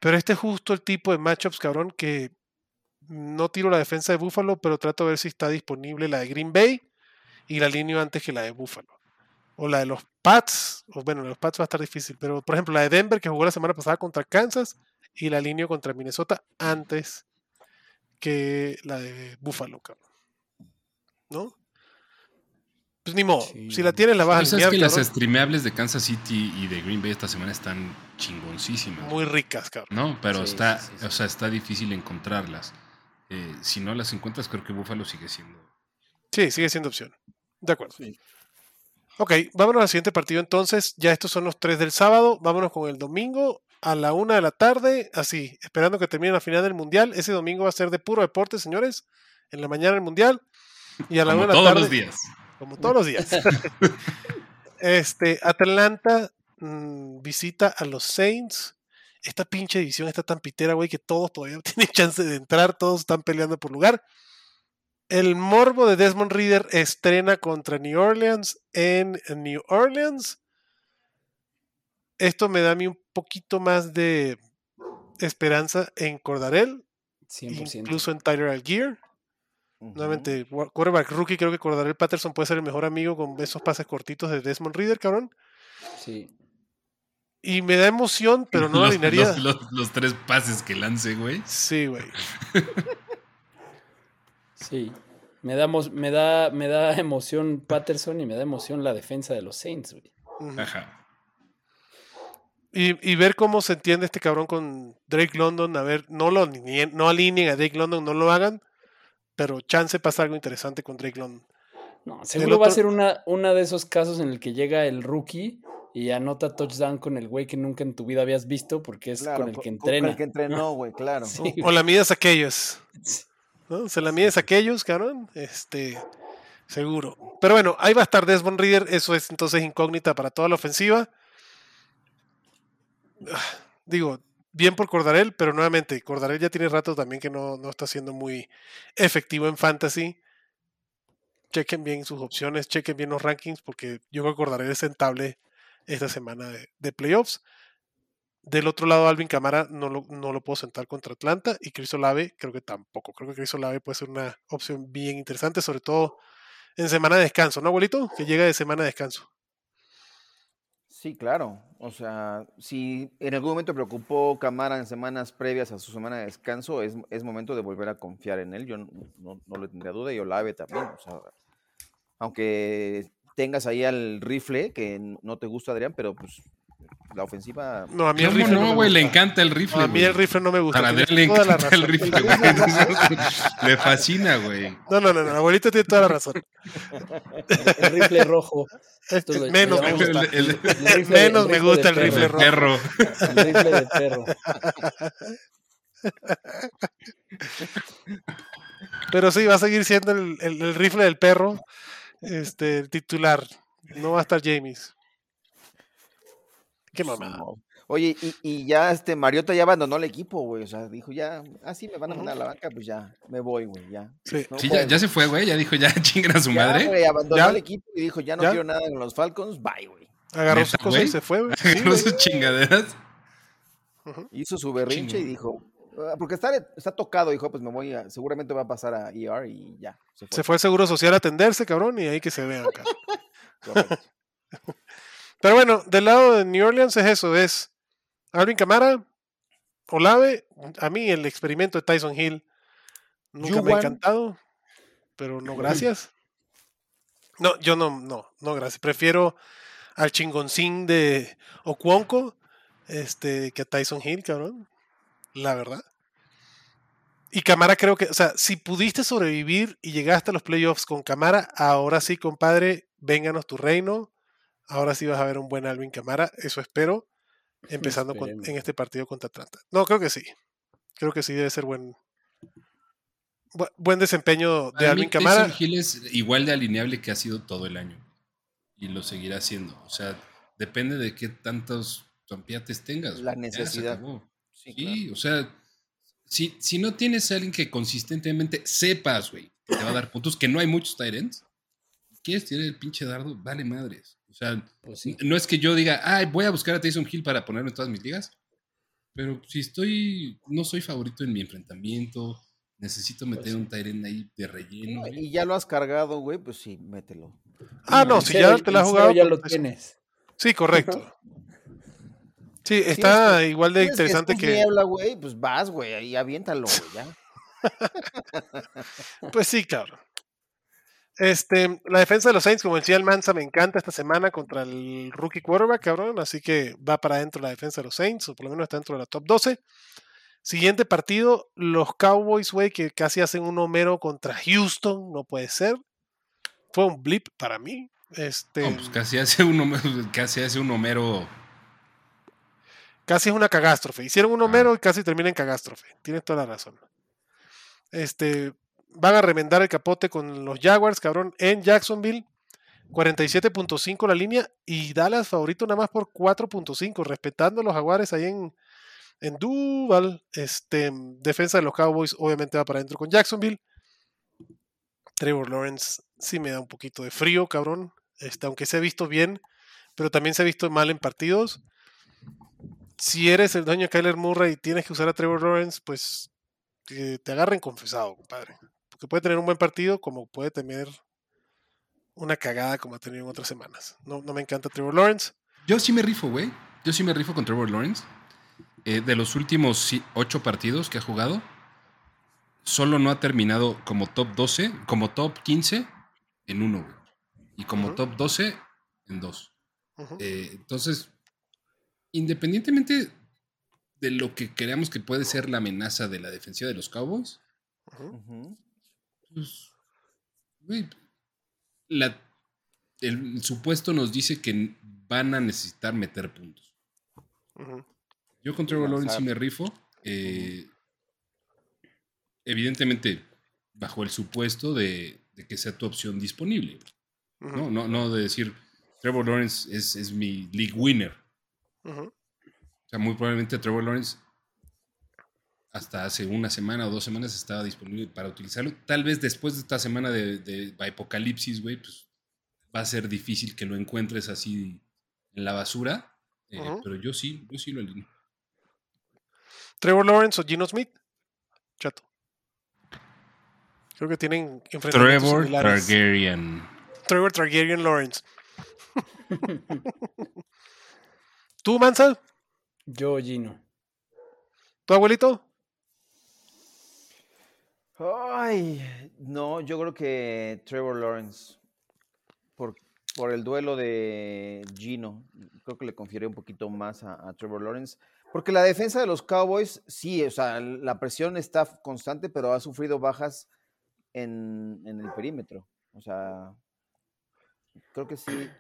pero este es justo el tipo de matchups, cabrón, que no tiro la defensa de Buffalo, pero trato de ver si está disponible la de Green Bay y la línea antes que la de Buffalo. O la de los Pats, o bueno, los Pats va a estar difícil, pero por ejemplo la de Denver que jugó la semana pasada contra Kansas y la línea contra Minnesota antes que la de Buffalo, cabrón. ¿No? Pues ni modo. Si la tienes, la vas a alinear. Sabes que las streameables de Kansas City y de Green Bay esta semana están chingoncísimas. Muy ricas, cabrón. No, pero está, o sea, está difícil encontrarlas. Eh, si no las encuentras, creo que Buffalo sigue siendo. Sí, sigue siendo opción. De acuerdo. Ok, vámonos al siguiente partido entonces. Ya estos son los tres del sábado. Vámonos con el domingo a la una de la tarde. Así, esperando que termine la final del mundial. Ese domingo va a ser de puro deporte, señores. En la mañana el mundial. Y a la una tarde. Todos los días como todos los días. este, Atlanta mm, visita a los Saints. Esta pinche división está tan pitera, güey, que todos todavía tienen chance de entrar, todos están peleando por lugar. El morbo de Desmond Reader estrena contra New Orleans en New Orleans. Esto me da a mí un poquito más de esperanza en Cordarel, incluso en Tyler Algier. Nuevamente, quarterback rookie, creo que el Patterson puede ser el mejor amigo con esos pases cortitos de Desmond Reader, cabrón. Sí. Y me da emoción, pero no los, alinearía. Los, tres pases que lance, güey. Sí, güey. sí. Me da, me, da, me da emoción Patterson y me da emoción la defensa de los Saints, güey. Ajá. Y, ver cómo se entiende este cabrón con Drake London. A ver, no lo no alineen a Drake London, no lo hagan pero chance pasa algo interesante con Drake London. No, seguro va a ser una, una de esos casos en el que llega el rookie y anota touchdown con el güey que nunca en tu vida habías visto porque es con el que entrena. Con el que entrenó, güey, claro. o, la mides a aquellos. ¿no? Se la mides a aquellos, cabrón. Este, seguro. Pero bueno, ahí va a estar Desmond Reader. Eso es entonces incógnita para toda la ofensiva. Ah, digo, bien por Cordarel, pero nuevamente, Cordarel ya tiene rato también que no, está siendo muy efectivo en fantasy. Chequen bien sus opciones, chequen bien los rankings, porque yo creo que Cordarel es sentable esta semana de, playoffs. Del otro lado, Alvin Camara no lo, no lo puedo sentar contra Atlanta y Chris Olave creo que tampoco. Creo que Chris Olave puede ser una opción bien interesante, sobre todo en semana de descanso, ¿no, abuelito? Que llega de semana de descanso. Sí, claro. O sea, si en algún momento preocupó Camara en semanas previas a su semana de descanso, es, es momento de volver a confiar en él. Yo no, no, no le tendría duda y Olave también. O sea, aunque tengas ahí al rifle, que no te gusta, Adrián, pero pues la ofensiva. No, a mí el rifle. No, güey, le encanta el rifle. a mí el rifle no me gusta. Para Adrián le encanta el rifle, güey. le fascina, güey. No, no, no, no, abuelito tiene toda la razón. El rifle rojo. menos me gusta. El, menos me gusta el rifle rojo. Perro. El rifle de perro. Pero sí, va a seguir siendo el, el rifle del perro este, titular. No va a estar James. Qué mamá. Oye, y, y, ya este Mariota ya abandonó el equipo, güey. O sea, dijo ya, ah, sí, me van a mandar a la banca, pues ya, me voy, güey, ya. Sí, ya, ya, se fue, güey. Ya dijo, ya chingan a su ya, madre. Güey, abandonó el equipo y dijo, ya no quiero nada con los Falcons, bye, güey. Agarró sus cosas y se fue, güey. Agarró sus chingaderas. Hizo su berrinche y dijo, ah, porque está, está tocado, dijo, pues me voy a, seguramente va a pasar a ER y ya. Se fue, se fue al Seguro Social a atenderse, cabrón, y ahí que se vea acá. Pero bueno, del lado de New Orleans es eso, es Alvin Camara, Olave, a mí el experimento de Tyson Hill nunca me ha encantado, pero no gracias. No, yo no, no, no gracias. Prefiero al chingoncín de Ocuonco este, que a Tyson Hill, cabrón. La verdad. Y Camara creo que, o sea, si pudiste sobrevivir y llegaste a los playoffs con Camara, ahora sí, compadre, vénganos tu reino. Ahora sí vas a ver un buen Alvin Camara, eso espero, empezando en este partido contra Atlanta. No, creo que sí. Creo que sí debe ser buen buen desempeño de Alvin Camara. Hill es igual de alineable que ha sido todo el año y lo seguirá haciendo. O sea, depende de qué tantos campeates tengas. La necesidad. Sí, o sea, si, si no tienes a alguien que consistentemente sepas, güey, te va a dar puntos, que no hay muchos Tyrants, quieres tirar el pinche dardo, vale madres. O sea, pues no es que yo diga, ay, voy a buscar a Tyson Hill para ponerlo en todas mis ligas. Pero si estoy, no soy favorito en mi enfrentamiento, necesito meter pues un Tyrant ahí de relleno. y ya lo has cargado, güey, pues sí, mételo. Ah, no, si ya te la has jugado. Ya lo tienes. Sí, correcto. Sí, está igual de interesante que. Niebla, güey, pues vas, güey, ahí aviéntalo, güey, ya. pues sí, cabrón. Este, la defensa de los Saints, como decía el Mansa, me encanta esta semana contra el rookie quarterback, cabrón. Así que va para adentro la defensa de los Saints, o por lo menos está dentro de la top 12. Siguiente partido, los Cowboys, güey, que casi hacen un homero contra Houston, no puede ser. Fue un blip para mí. Este, pues casi hace un homero, casi hace un homero. Casi es una cagástrofe. Hicieron un homero ah. y casi termina en cagástrofe. Tienes toda la razón. Este, van a remendar el capote con los Jaguars, cabrón, en Jacksonville. 47.5 la línea y Dallas favorito nada más por 4.5, respetando a los Jaguares ahí en, en Duval. Este, defensa de los Cowboys obviamente va para adentro con Jacksonville. Trevor Lawrence sí me da un poquito de frío, cabrón. Este, aunque se ha visto bien, pero también se ha visto mal en partidos. Si eres el dueño de Kyler Murray y tienes que usar a Trevor Lawrence, pues te agarren confesado, compadre que puede tener un buen partido como puede tener una cagada como ha tenido en otras semanas. No, no me encanta Trevor Lawrence. Yo sí me rifo, güey. Yo sí me rifo con Trevor Lawrence. Eh, de los últimos ocho partidos que ha jugado, solo no ha terminado como top 12, como top 15 en uno, güey. Y como top 12 en dos. Eh, entonces, independientemente de lo que creamos que puede ser la amenaza de la defensiva de los Cowboys, pues, el supuesto nos dice que van a necesitar meter puntos. Yo con Trevor Lawrence sí me rifo. Eh, evidentemente, bajo el supuesto de, que sea tu opción disponible. ¿no? No, de decir, Trevor Lawrence es, mi league winner. O sea, muy probablemente Trevor Lawrence hasta hace una semana o dos semanas estaba disponible para utilizarlo. Tal vez después de esta semana de, de apocalipsis, güey, pues va a ser difícil que lo encuentres así en la basura. Eh, pero yo sí, yo sí lo alineo. Trevor Lawrence o Gino Smith. Chato. Creo que tienen Trevor Targaryen. Trevor Targaryen Lawrence. ¿Tú, Mansa? Yo, Gino. ¿Tu abuelito? Ay, no, yo creo que Trevor Lawrence. Por, por el duelo de Gino. Creo que le confiere un poquito más a, Trevor Lawrence. Porque la defensa de los Cowboys, sí, o sea, la presión está constante, pero ha sufrido bajas en, en el perímetro. O sea, creo que sí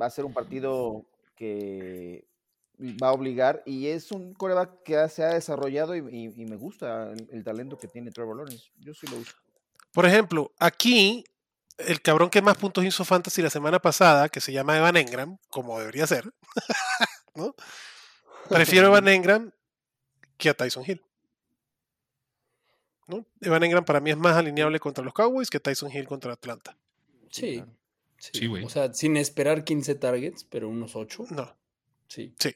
va a ser un partido que va a obligar y es un coreback que se ha desarrollado y, me gusta el, talento que tiene Trevor Lawrence. Yo sí lo uso. Por ejemplo, aquí el cabrón que más puntos hizo Fantasy la semana pasada, que se llama Evan Engram, como debería ser, ¿no? Prefiero Evan Engram que a Tyson Hill. ¿no? Evan Engram para mí es más alineable contra los Cowboys que Tyson Hill contra Atlanta. Sí. Sí, güey. o sea, sin esperar 15 targets, pero unos 8. No. Sí. Sí.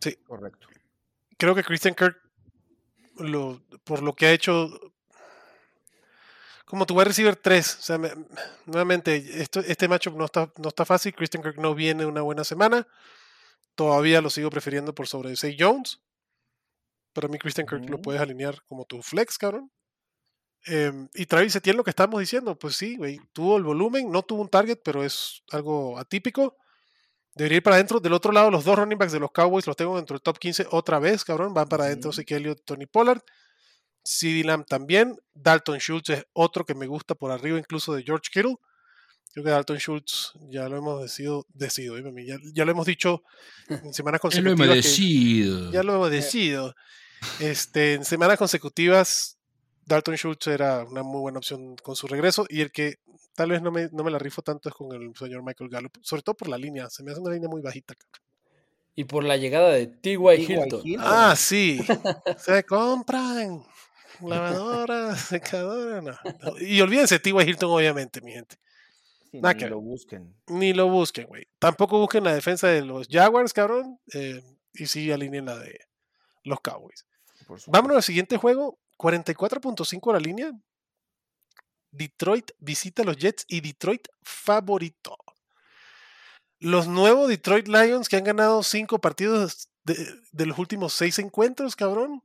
Sí. Correcto. Creo que Christian Kirk, lo, por lo que ha hecho, como tu wide receiver 3, o sea, nuevamente, esto, este matchup no está, no está fácil. Christian Kirk no viene una buena semana. Todavía lo sigo prefiriendo por sobre Say Jones. Para mí, Christian Kirk lo puedes alinear como tu flex, cabrón. Em, y Travis Etienne, lo que estamos diciendo, pues sí, güey, tuvo el volumen, no tuvo un target, pero es algo atípico. Debería ir para adentro. Del otro lado, los dos running backs de los Cowboys los tengo dentro del top 15 otra vez, cabrón. Van para adentro sí. Elliott, Tony Pollard. CD Lamb también. Dalton Schultz es otro que me gusta por arriba incluso de George Kittle. Creo que Dalton Schultz ya lo hemos decidido, ya, lo hemos dicho en semanas consecutivas. ya lo hemos decidido. Ya lo hemos decidido. Este, en semanas consecutivas Dalton Schultz era una muy buena opción con su regreso y el que tal vez no me, no me la rifo tanto es con el señor Michael Gallup, sobre todo por la línea, se me hace una línea muy bajita. Y por la llegada de T.Y. Hilton. Ah, sí. se compran lavadora, secadora, no. Y olvídense T.Y. Hilton, obviamente, mi gente. ni lo busquen. Ni lo busquen, güey. Tampoco busquen la defensa de los Jaguars, cabrón. Eh, y sí alineen la de los Cowboys. Vámonos al siguiente juego. 44.5 la línea. Detroit visita a los Jets y Detroit favorito. Los nuevos Detroit Lions que han ganado cinco partidos de, los últimos seis encuentros, cabrón.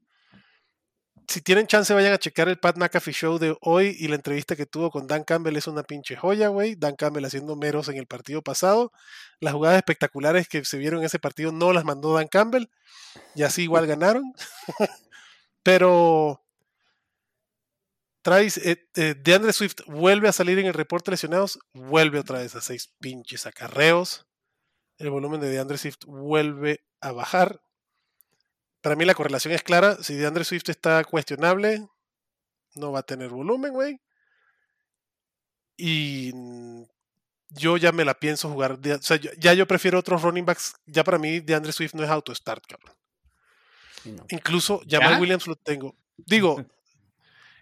Si tienen chance, vayan a checar el Pat McAfee Show de hoy y la entrevista que tuvo con Dan Campbell es una pinche joya, güey. Dan Campbell haciendo meros en el partido pasado. Las jugadas espectaculares que se vieron en ese partido no las mandó Dan Campbell y así igual ganaron. Pero Travis, eh, eh, DeAndre Swift vuelve a salir en el reporte lesionados, vuelve otra vez a seis pinches acarreos. El volumen de DeAndre Swift vuelve a bajar. Para mí la correlación es clara. Si DeAndre Swift está cuestionable, no va a tener volumen, güey. Y yo ya me la pienso jugar. O sea, ya yo prefiero otros running backs. Ya para mí DeAndre Swift no es auto-start, cabrón. Incluso Jamal Williams lo tengo. Digo,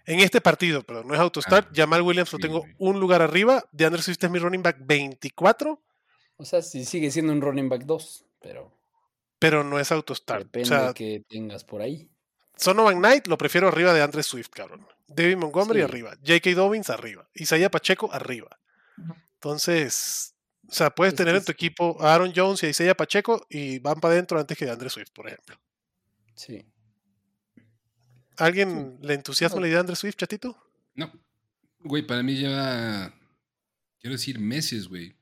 en este partido, pero no es autostart. Ah, Jamal Williams lo tengo un lugar arriba. De Andrew Swift es mi running back 24. O sea, sí sigue siendo un running back 2, pero. Pero no es autostart. Depende de que tengas por ahí. Sonovan Knight lo prefiero arriba de Andrew Swift, cabrón. David Montgomery arriba. J.K. Dobbins arriba. Isaiah Pacheco arriba. Entonces, o sea, puedes tener en tu equipo a Aaron Jones y a Isaiah Pacheco y van para adentro antes que de Andrew Swift, por ejemplo. Sí. ¿Alguien le entusiasma la idea de Andrew Swift, chatito? No. Güey, para mí lleva, quiero decir, meses, güey,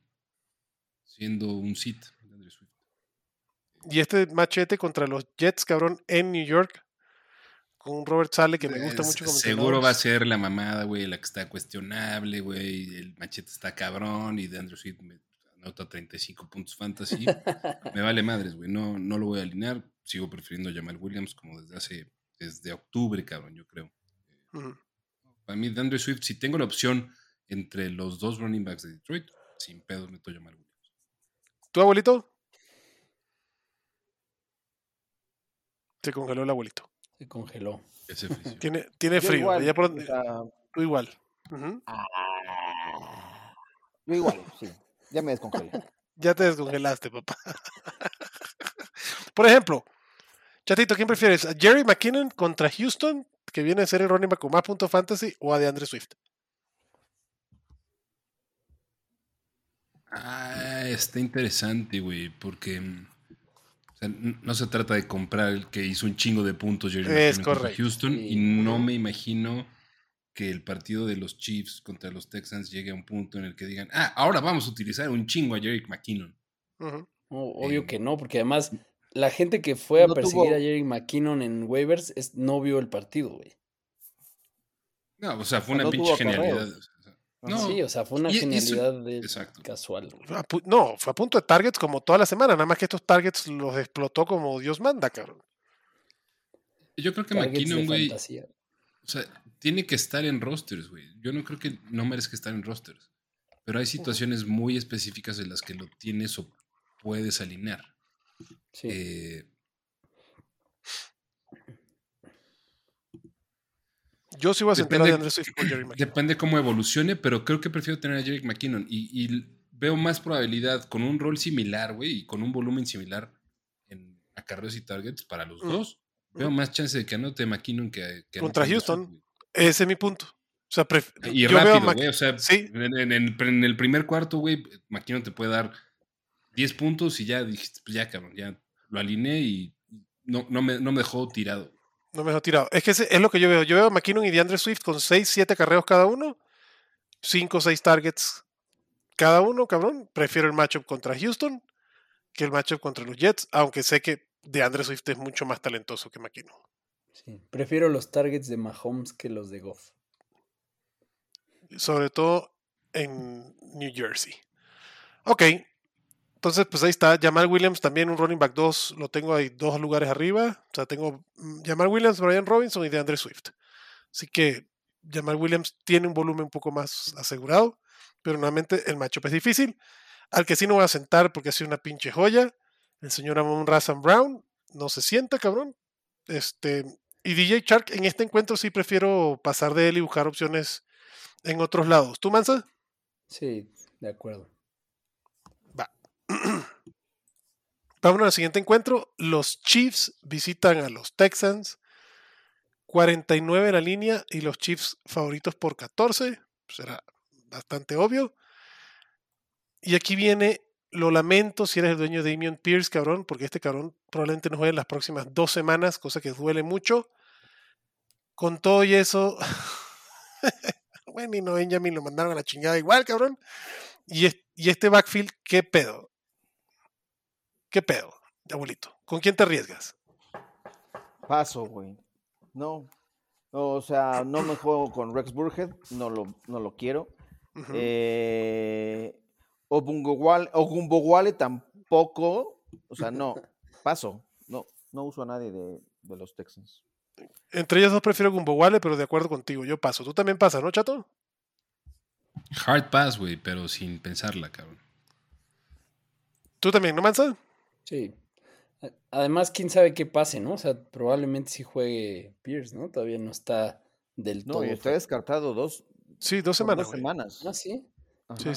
siendo un sit de Andrew Swift. Y este machete contra los Jets, cabrón, en New York, con Robert Sale, que me gusta mucho como Seguro va a ser la mamada, güey, la que está cuestionable, güey. El machete está cabrón y de Andrew Swift me anota 35 puntos fantasy. me vale madres, güey. No, no lo voy a alinear. Sigo prefiriendo a Jamal Williams como desde hace desde octubre, cabrón, yo creo. Para mí, de Andrew Swift, si tengo la opción entre los dos running backs de Detroit, sin pedos meto a Mal Williams. ¿Tu abuelito? Se congeló el abuelito. Se congeló. tiene, tiene frío. Igual, Tú igual. Ah, yo igual, sí. Ya me descongelé. ya te descongelaste, papá. Por ejemplo, Chatito, ¿quién prefieres? ¿A Jerry McKinnon contra Houston, que viene a ser el running back con más punto fantasy, o a DeAndre Swift? Ah, está interesante, güey, porque no se trata de comprar el que hizo un chingo de puntos Jerry contra Houston y no me imagino que el partido de los Chiefs contra los Texans llegue a un punto en el que digan, ah, ahora vamos a utilizar un chingo a Jerry McKinnon. obvio eh, que no, porque además la gente que fue a perseguir a Jerry McKinnon en waivers es, no vio el partido, güey. No, o sea, fue una pinche genialidad. No, sí, o sea, fue una genialidad casual. No, fue a punto de targets como toda la semana, nada más que estos targets los explotó como Dios manda, cabrón. Yo creo que McKinnon, güey. O sea, tiene que estar en rosters, güey. Yo no creo que no merezca estar en rosters. Pero hay situaciones muy específicas en las que lo tienes o puedes alinear. Sí. Eh, Yo sí voy a sentar a DeAndre Swift por Jerry McKinnon. Depende cómo evolucione, pero creo que prefiero tener a Jerry McKinnon. Y, veo más probabilidad con un rol similar, güey, y con un volumen similar en acarreos y targets para los dos. Veo más chance de que anote McKinnon que, que Contra Houston. Ese es mi punto. O sea, y rápido, güey. O sea, en, el, primer cuarto, güey, McKinnon te puede dar 10 puntos y ya dijiste, pues ya, cabrón, ya lo alineé y no, no, me, no me dejó tirado. No me dejó tirado. Es que es lo que yo veo. Yo veo a McKinnon y DeAndre Swift con 6, 7 carreos cada uno, 5 o 6 targets cada uno, cabrón. Prefiero el matchup contra Houston que el matchup contra los Jets, aunque sé que DeAndre Swift es mucho más talentoso que McKinnon. Sí, prefiero los targets de Mahomes que los de Goff. Sobre todo en New Jersey. Ok, entonces, pues ahí está. Jamal Williams también un running back 2. Lo tengo ahí dos lugares arriba. O sea, tengo mm, Jamal Williams, Brian Robinson y DeAndre Swift. Así que Jamal Williams tiene un volumen un poco más asegurado. Pero nuevamente el matchup es difícil. Al que sí no voy a sentar porque ha sido una pinche joya. El señor Amon Razan Brown. No se sienta, cabrón. Este. Y DJ Shark, en este encuentro sí prefiero pasar de él y buscar opciones en otros lados. ¿Tú, Mansa? Sí, de acuerdo. Vámonos al siguiente encuentro. Los Chiefs visitan a los Texans. 49 en la línea y los Chiefs favoritos por 14. Será bastante obvio. Y aquí viene, lo lamento si eres el dueño de Damian Pierce, cabrón, porque este cabrón probablemente no juegue en las próximas dos semanas, cosa que duele mucho. Con todo y eso, bueno, y no Benjamin lo mandaron a la chingada igual, cabrón. Y, y este backfield, ¿qué pedo? ¿Qué pedo, abuelito? ¿Con quién te arriesgas? Paso, güey. No. o sea, no me juego con Rex Burhead, no lo, no lo quiero. eh, Ogumbowale tampoco. O sea, no. Paso. No, no uso a nadie de, los Texans. Entre ellos dos prefiero Gumbowale, pero de acuerdo contigo, yo paso. Tú también pasas, ¿no, chato? Hard pass, güey, pero sin pensarla, cabrón. ¿Tú también, no, Mansa? Sí. Además, quién sabe qué pase, ¿no? O sea, probablemente sí juegue Pierce, ¿no? Todavía no está del todo. No, está descartado dos. Sí, dos semanas. Dos semanas. Ah, sí.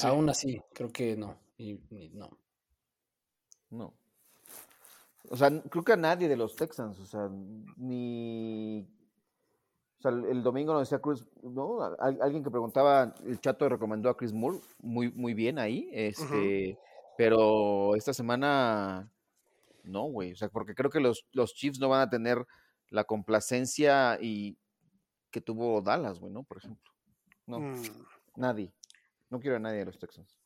Aún así, creo que no. Y, no. No. O sea, creo que a nadie de los Texans, o sea, ni. O sea, el domingo nos decía Chris, ¿no? Alguien que preguntaba, el chato recomendó a Chris Moore, muy, muy bien ahí. Este. Pero esta semana no, güey. O sea, porque creo que los, los Chiefs no van a tener la complacencia y que tuvo Dallas, güey, ¿no? Por ejemplo. No, mm. nadie. No quiero a nadie de los Texans.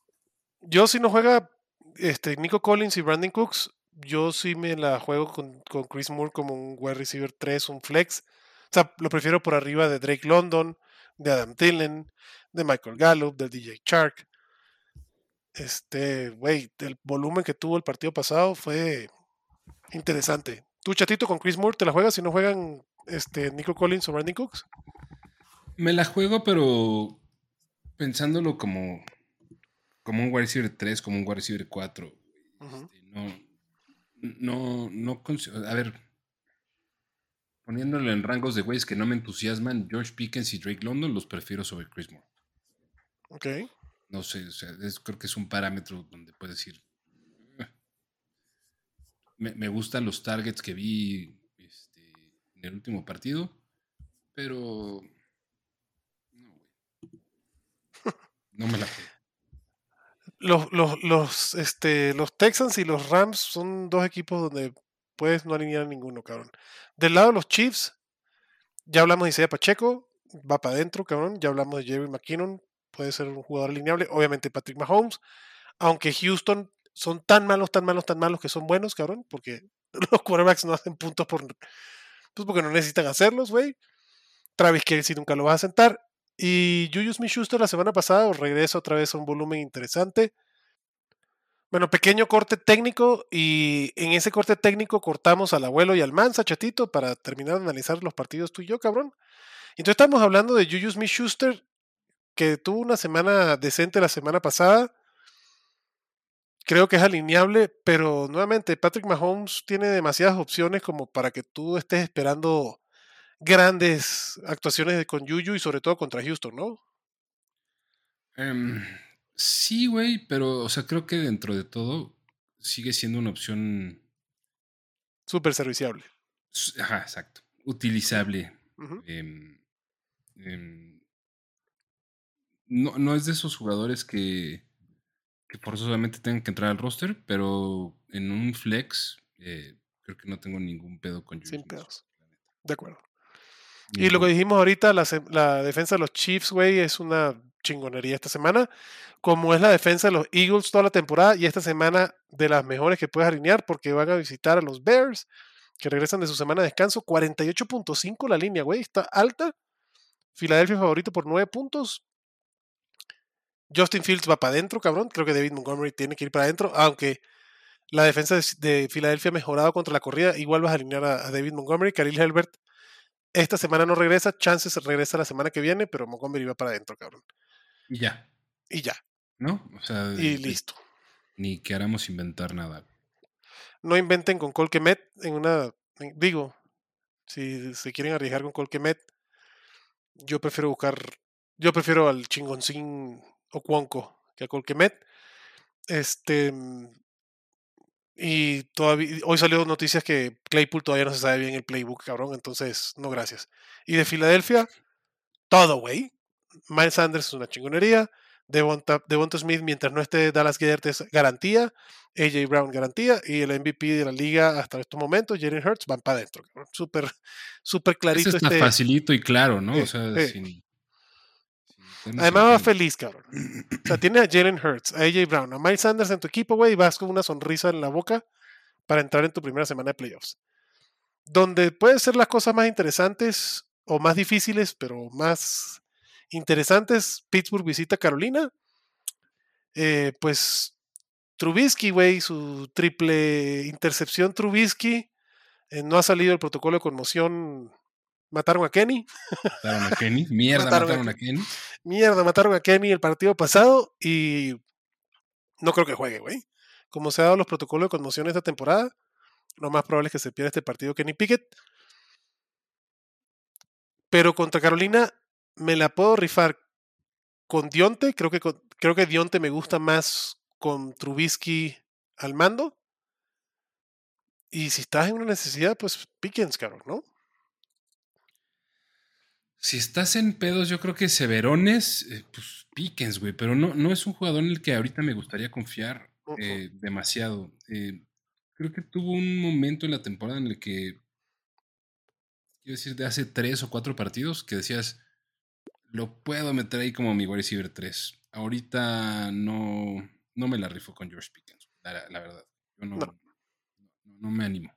Yo si no juega este, Nico Collins y Brandon Cooks, yo sí me la juego con, con Chris Moore como un wide receiver 3, un flex. O sea, lo prefiero por arriba de Drake London, de Adam Thielen, de Michael Gallup, de DJ Chark. Este, güey, el volumen que tuvo el partido pasado fue interesante. ¿Tú, chatito, con Chris Moore te la juegas si no juegan este, Nico Collins o Brandon Cooks? Me la juego, pero pensándolo como, como un wide receiver 3, como un wide receiver 4. Este, no, no, no, a ver, poniéndolo en rangos de güeyes que no me entusiasman, George Pickens y Drake London los prefiero sobre Chris Moore. Ok. No sé, o sea, creo que es un parámetro donde puedes decir. Ah". Me, gustan los targets que vi este, en el último partido, pero. No. No me la los, los, los, este, los Texans y los Rams son dos equipos donde puedes no alinear a ninguno, cabrón. Del lado de los Chiefs, ya hablamos de Isaiah Pacheco, va para adentro, cabrón. Ya hablamos de Jerry McKinnon, puede ser un jugador alineable. Obviamente Patrick Mahomes, aunque Houston son tan malos, tan malos, tan malos que son buenos, cabrón, porque los quarterbacks no hacen puntos por, pues porque no necesitan hacerlos, güey. Travis Kelsey nunca lo va a sentar. Y Juju Smith-Schuster la semana pasada regresa otra vez a un volumen interesante. Bueno, pequeño corte técnico y en ese corte técnico cortamos al abuelo y al Mansa, chatito, para terminar de analizar los partidos tú y yo, cabrón. Entonces estamos hablando de Juju Smith-Schuster, que tuvo una semana decente la semana pasada. Creo que es alineable, pero nuevamente Patrick Mahomes tiene demasiadas opciones como para que tú estés esperando grandes actuaciones con Juju y sobre todo contra Houston, ¿no? Em, sí, güey, pero, o sea, creo que dentro de todo sigue siendo una opción. Súper serviciable. Ajá, exacto. Utilizable. No, no es de esos jugadores que, que forzosamente tengan que entrar al roster, pero en un flex eh, creo que no tengo ningún pedo con Sin pedos. De acuerdo. Y lo que dijimos ahorita, la, defensa de los Chiefs, güey, es una chingonería esta semana. Como es la defensa de los Eagles toda la temporada y esta semana de las mejores que puedes alinear porque van a visitar a los Bears que regresan de su semana de descanso. 48.5 la línea, güey, está alta. Filadelfia favorito por 9 puntos. Justin Fields va para adentro, cabrón. Creo que David Montgomery tiene que ir para adentro, aunque la defensa de, Filadelfia ha mejorado contra la corrida. Igual vas a alinear a, a David Montgomery. Khalil Helbert esta semana no regresa, chances regresa la semana que viene, pero Montgomery va para adentro, cabrón. Y ya. Y ya. ¿No? O sea, y listo. Ni queramos inventar nada. No inventen con Colquemet en una. digo, si se quieren arriesgar con Colquemet, yo prefiero buscar. Yo prefiero al chingoncín o Cuonco que a Colquemet. Este. Y todavía, hoy salió noticias que Claypool todavía no se sabe bien el playbook, cabrón. Entonces, no gracias. Y de Filadelfia, todo, güey. Miles Sanders es una chingonería. Devonta, Devonta Smith, mientras no esté Dallas Gellert, es garantía. AJ Brown, garantía. Y el MVP de la liga hasta estos momentos, Jalen Hurts, van para adentro. Súper, súper clarito. Eso está este facilito y claro, ¿no? o sea, sin, Además va feliz, cabrón. O sea, tiene a Jalen Hurts, a AJ Brown, a Miles Sanders en tu equipo, güey, y vas con una sonrisa en la boca para entrar en tu primera semana de playoffs. Donde pueden ser las cosas más interesantes o más difíciles, pero más interesantes, Pittsburgh visita Carolina. Eh, pues Trubisky, güey, su triple intercepción Trubisky. Eh, no ha salido el protocolo de conmoción Mataron a Kenny. Mataron a Kenny. Mierda, mataron, a, Kenny. Mierda, mataron a Kenny el partido pasado y no creo que juegue, güey. Como se han dado los protocolos de conmoción esta temporada, lo más probable es que se pierda este partido Kenny Pickett. Pero contra Carolina me la puedo rifar con Dionte. Creo que, creo que Dionte me gusta más con Trubisky al mando. Y si estás en una necesidad, pues Pickens, cabrón, ¿no? Si estás en pedos, yo creo que Severones, eh, pues Pickens, güey, pero no, no es un jugador en el que ahorita me gustaría confiar eh, demasiado. Eh, creo que tuvo un momento en la temporada en el que, quiero decir, de hace tres o cuatro partidos, que decías, lo puedo meter ahí como mi wide receiver 3. Ahorita no, no me la rifo con George Pickens, la, verdad. Yo no, no. me animo.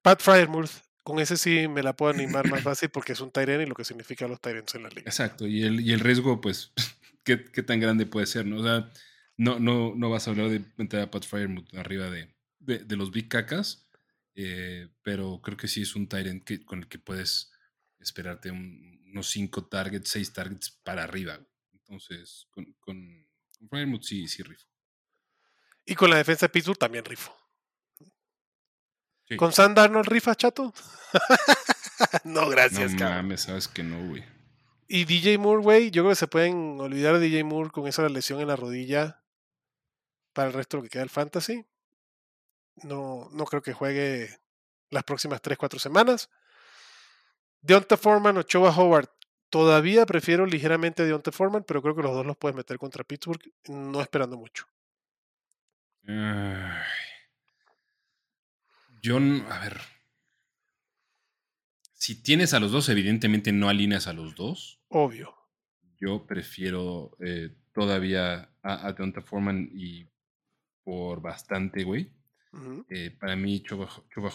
Pat Fryermuth con ese sí me la puedo animar más fácil porque es un Tyren y lo que significa los Tyrens en la liga. Exacto, y el, y el riesgo, pues, ¿qué, tan grande puede ser? ¿no? O sea, no, no, no vas a hablar de meter a Pat arriba de, de, los Big Cacas, eh, pero creo que sí es un Tyrant que, con el que puedes esperarte unos 5 targets, 6 targets para arriba. Entonces, con, con, con sí, sí rifo. Y con la defensa de Pittsburgh también rifo. ¿Con Sam Darnold rifa, chato? no, gracias, No mames, sabes que no, güey. Y DJ Moore, güey, yo creo que se pueden olvidar de DJ Moore con esa lesión en la rodilla para el resto de lo que queda del fantasy. No, no creo que juegue las próximas 3-4 semanas. Deonta Foreman o Choa Howard. Todavía prefiero ligeramente a Deonta Foreman, pero creo que los dos los puedes meter contra Pittsburgh, no esperando mucho. Yo, a ver. Si tienes a los dos, evidentemente no alineas a los dos. Obvio. Yo prefiero eh, todavía a, a Donta Foreman y por bastante, güey. Eh, para mí, Chuba,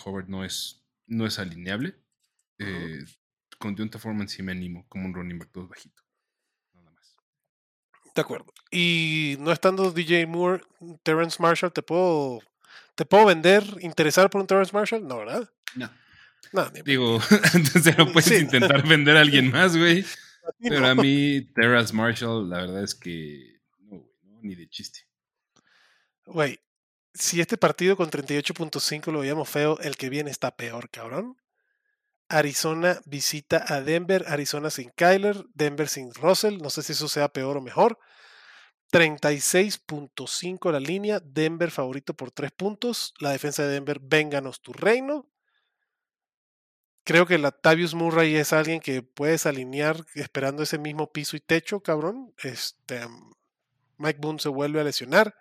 Howard no es, no es alineable. Eh, con Deonta Foreman sí me animo, como un running back todo bajito. Nada más. De acuerdo. Y no estando DJ Moore, Terrence Marshall, ¿te puedo, ¿te puedo vender, interesar por un Terrence Marshall? No, ¿verdad? No. Digo, entonces no puedes intentar vender a alguien más, güey. Pero a mí, Terrence Marshall, la verdad es que no, güey, no, ni de chiste. Güey, si este partido con 38.5 lo veíamos feo, el que viene está peor, cabrón. Arizona visita a Denver, Arizona sin Kyler, Denver sin Russell, no sé si eso sea peor o mejor. 36.5 la línea, Denver favorito por 3 puntos, la defensa de Denver, vénganos tu reino. Creo que la Tavius Murray es alguien que puedes alinear esperando ese mismo piso y techo, cabrón. Este, Mike Boone se vuelve a lesionar.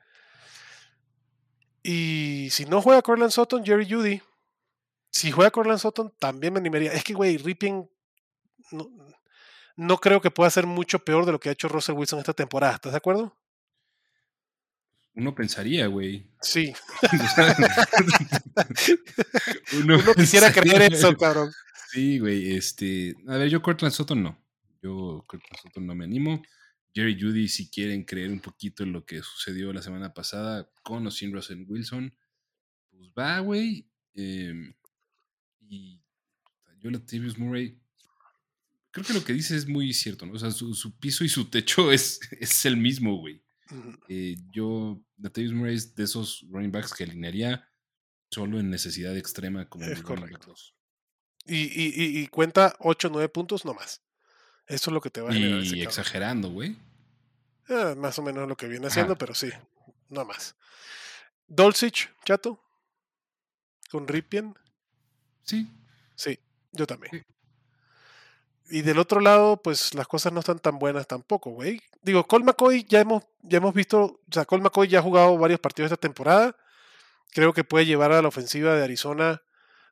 Y si no juega Corland Sutton, Jerry Judy. Si juega Corland Sutton, también me animaría. Es que, güey, Ripping no, creo que pueda ser mucho peor de lo que ha hecho Russell Wilson esta temporada. ¿Estás de acuerdo? Uno pensaría, güey. Sí. uno, quisiera creer eso, cabrón. Sí, güey. Este, a ver, yo Cortland Sutton no. Yo Cortland Sutton no me animo. Jerry Judy, si quieren creer un poquito en lo que sucedió la semana pasada con o sin Russell Wilson, pues va, güey. Em, y yo la Murray, creo que lo que dice es muy cierto, ¿no? O sea, su, piso y su techo es, es el mismo, güey. Eh, yo, Latavius Murray es de esos running backs que alinearía solo en necesidad extrema como es correcto. Y, y, y, cuenta 8 o 9 puntos no más. Eso es lo que te va a generar. Y exagerando, güey. Ah, más o menos lo que viene haciendo, pero sí, no más. Dolcich, chato. Con Ripien. Sí. Sí, yo también. Y del otro lado, pues las cosas no están tan buenas tampoco, güey. Digo, Cole McCoy ya hemos, ya hemos visto, o sea, Cole McCoy ya ha jugado varios partidos esta temporada. Creo que puede llevar a la ofensiva de Arizona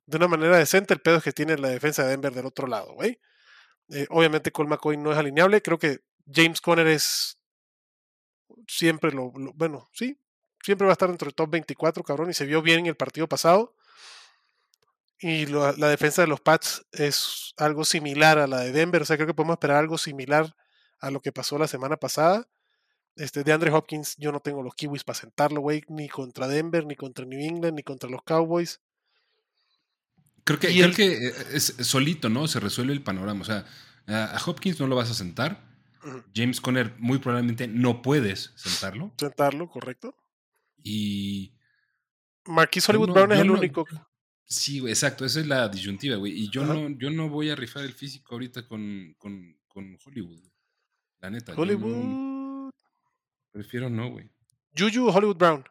de una manera decente. El pedo es que tiene la defensa de Denver del otro lado, güey. Eh, obviamente Cole McCoy no es alineable. Creo que James Conner es siempre lo, bueno, sí, siempre va a estar dentro del top 24, cabrón, y se vio bien en el partido pasado. Y la defensa de los Pats es algo similar a la de Denver, o sea, creo que podemos esperar algo similar a lo que pasó la semana pasada. Este, de Andre Hopkins, yo no tengo los Kiwis para sentarlo, güey, ni contra Denver, ni contra New England, ni contra los Cowboys. Creo que, creo que eh, es solito, ¿no? Se resuelve el panorama. O sea, a Hopkins no lo vas a sentar. James Conner muy probablemente no puedes sentarlo. Sentarlo, correcto. Y. Marquis Hollywood Brown es el único. Sí, güey, exacto. Esa es la disyuntiva, güey. Y yo no, yo no voy a rifar el físico ahorita con, con, con Hollywood. La neta. Hollywood. prefiero no, güey. Juju Hollywood Brown.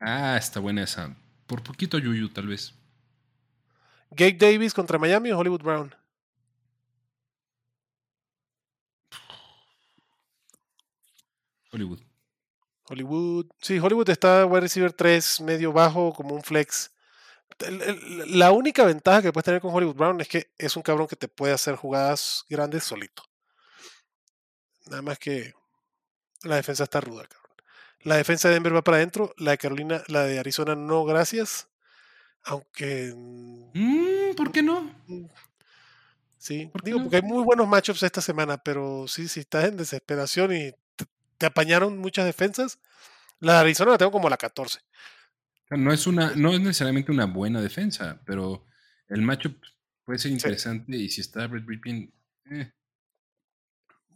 Ah, está buena esa. Por poquito Juju, tal vez. Gabe Davis contra Miami o Hollywood Brown. Hollywood. Hollywood. Sí, Hollywood está wide receiver 3, medio bajo, como un flex. La única ventaja que puedes tener con Hollywood Brown es que es un cabrón que te puede hacer jugadas grandes solito. Nada más que la defensa está ruda, cabrón. La defensa de Denver va para adentro, la de Carolina, la de Arizona no, gracias. Aunque. Mm, ¿Por qué no? Sí, digo, porque hay muy buenos matchups esta semana, pero sí, si estás en desesperación y te apañaron muchas defensas. La de Arizona la tengo como la 14. No es, una, no es necesariamente una buena defensa, pero el matchup puede ser interesante y si está Brett Ripien. Eh,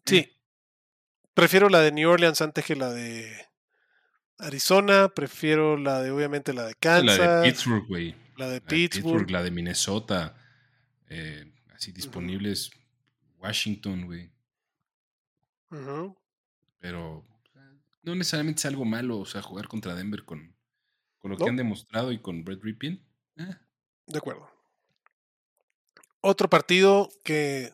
sí. Eh. Prefiero la de New Orleans antes que la de Arizona. Prefiero la de, obviamente, la de Kansas. La de Pittsburgh, güey. La de Pittsburgh. La de Minnesota. Eh, así disponibles. Washington, güey. Pero no necesariamente es algo malo, o sea, jugar contra Denver con, con lo que han demostrado y con Brett Ripien. Eh. De acuerdo. Otro partido que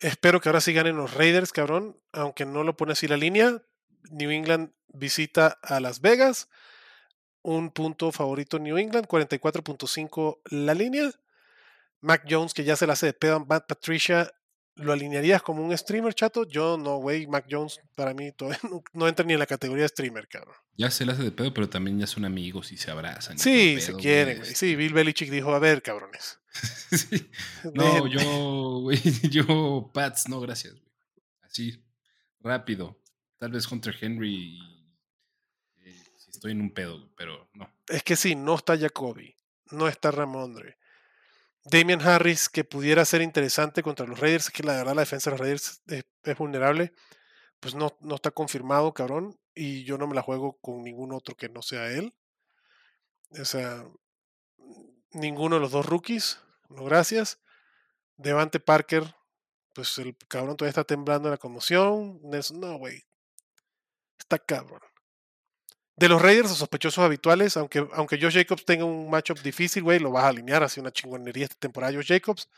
espero que ahora sí ganen los Raiders, cabrón, aunque no lo pone así la línea. New England visita a Las Vegas. Un punto favorito New England, 44.5 la línea. Mac Jones, que ya se la hace de pedo Matt Patricia, ¿lo alinearías como un streamer, chato? Yo no, güey. Mac Jones para mí todavía no, entra ni en la categoría de streamer, cabrón. Ya se la hace de pedo, pero también ya son amigos y se abrazan. Sí, se quieren, güey. Sí, Bill Belichick dijo, a ver, cabrones. No, yo, güey, yo, Pats, no, gracias, güey. Así, rápido. Tal vez Hunter Henry eh, si estoy en un pedo, pero no. Es que sí, no está Jacoby, no está Ramondre. Damian Harris, que pudiera ser interesante contra los Raiders, que la verdad la defensa de los Raiders es, vulnerable, pues no, no está confirmado, cabrón, y yo no me la juego con ningún otro que no sea él. O sea, ninguno de los dos rookies, no gracias. Devante Parker, pues el cabrón todavía está temblando en la conmoción. No, güey. Está cabrón. De los Raiders, los sospechosos habituales, aunque, aunque Josh Jacobs tenga un matchup difícil, güey, lo vas a alinear así una chingonería esta temporada Josh Jacobs.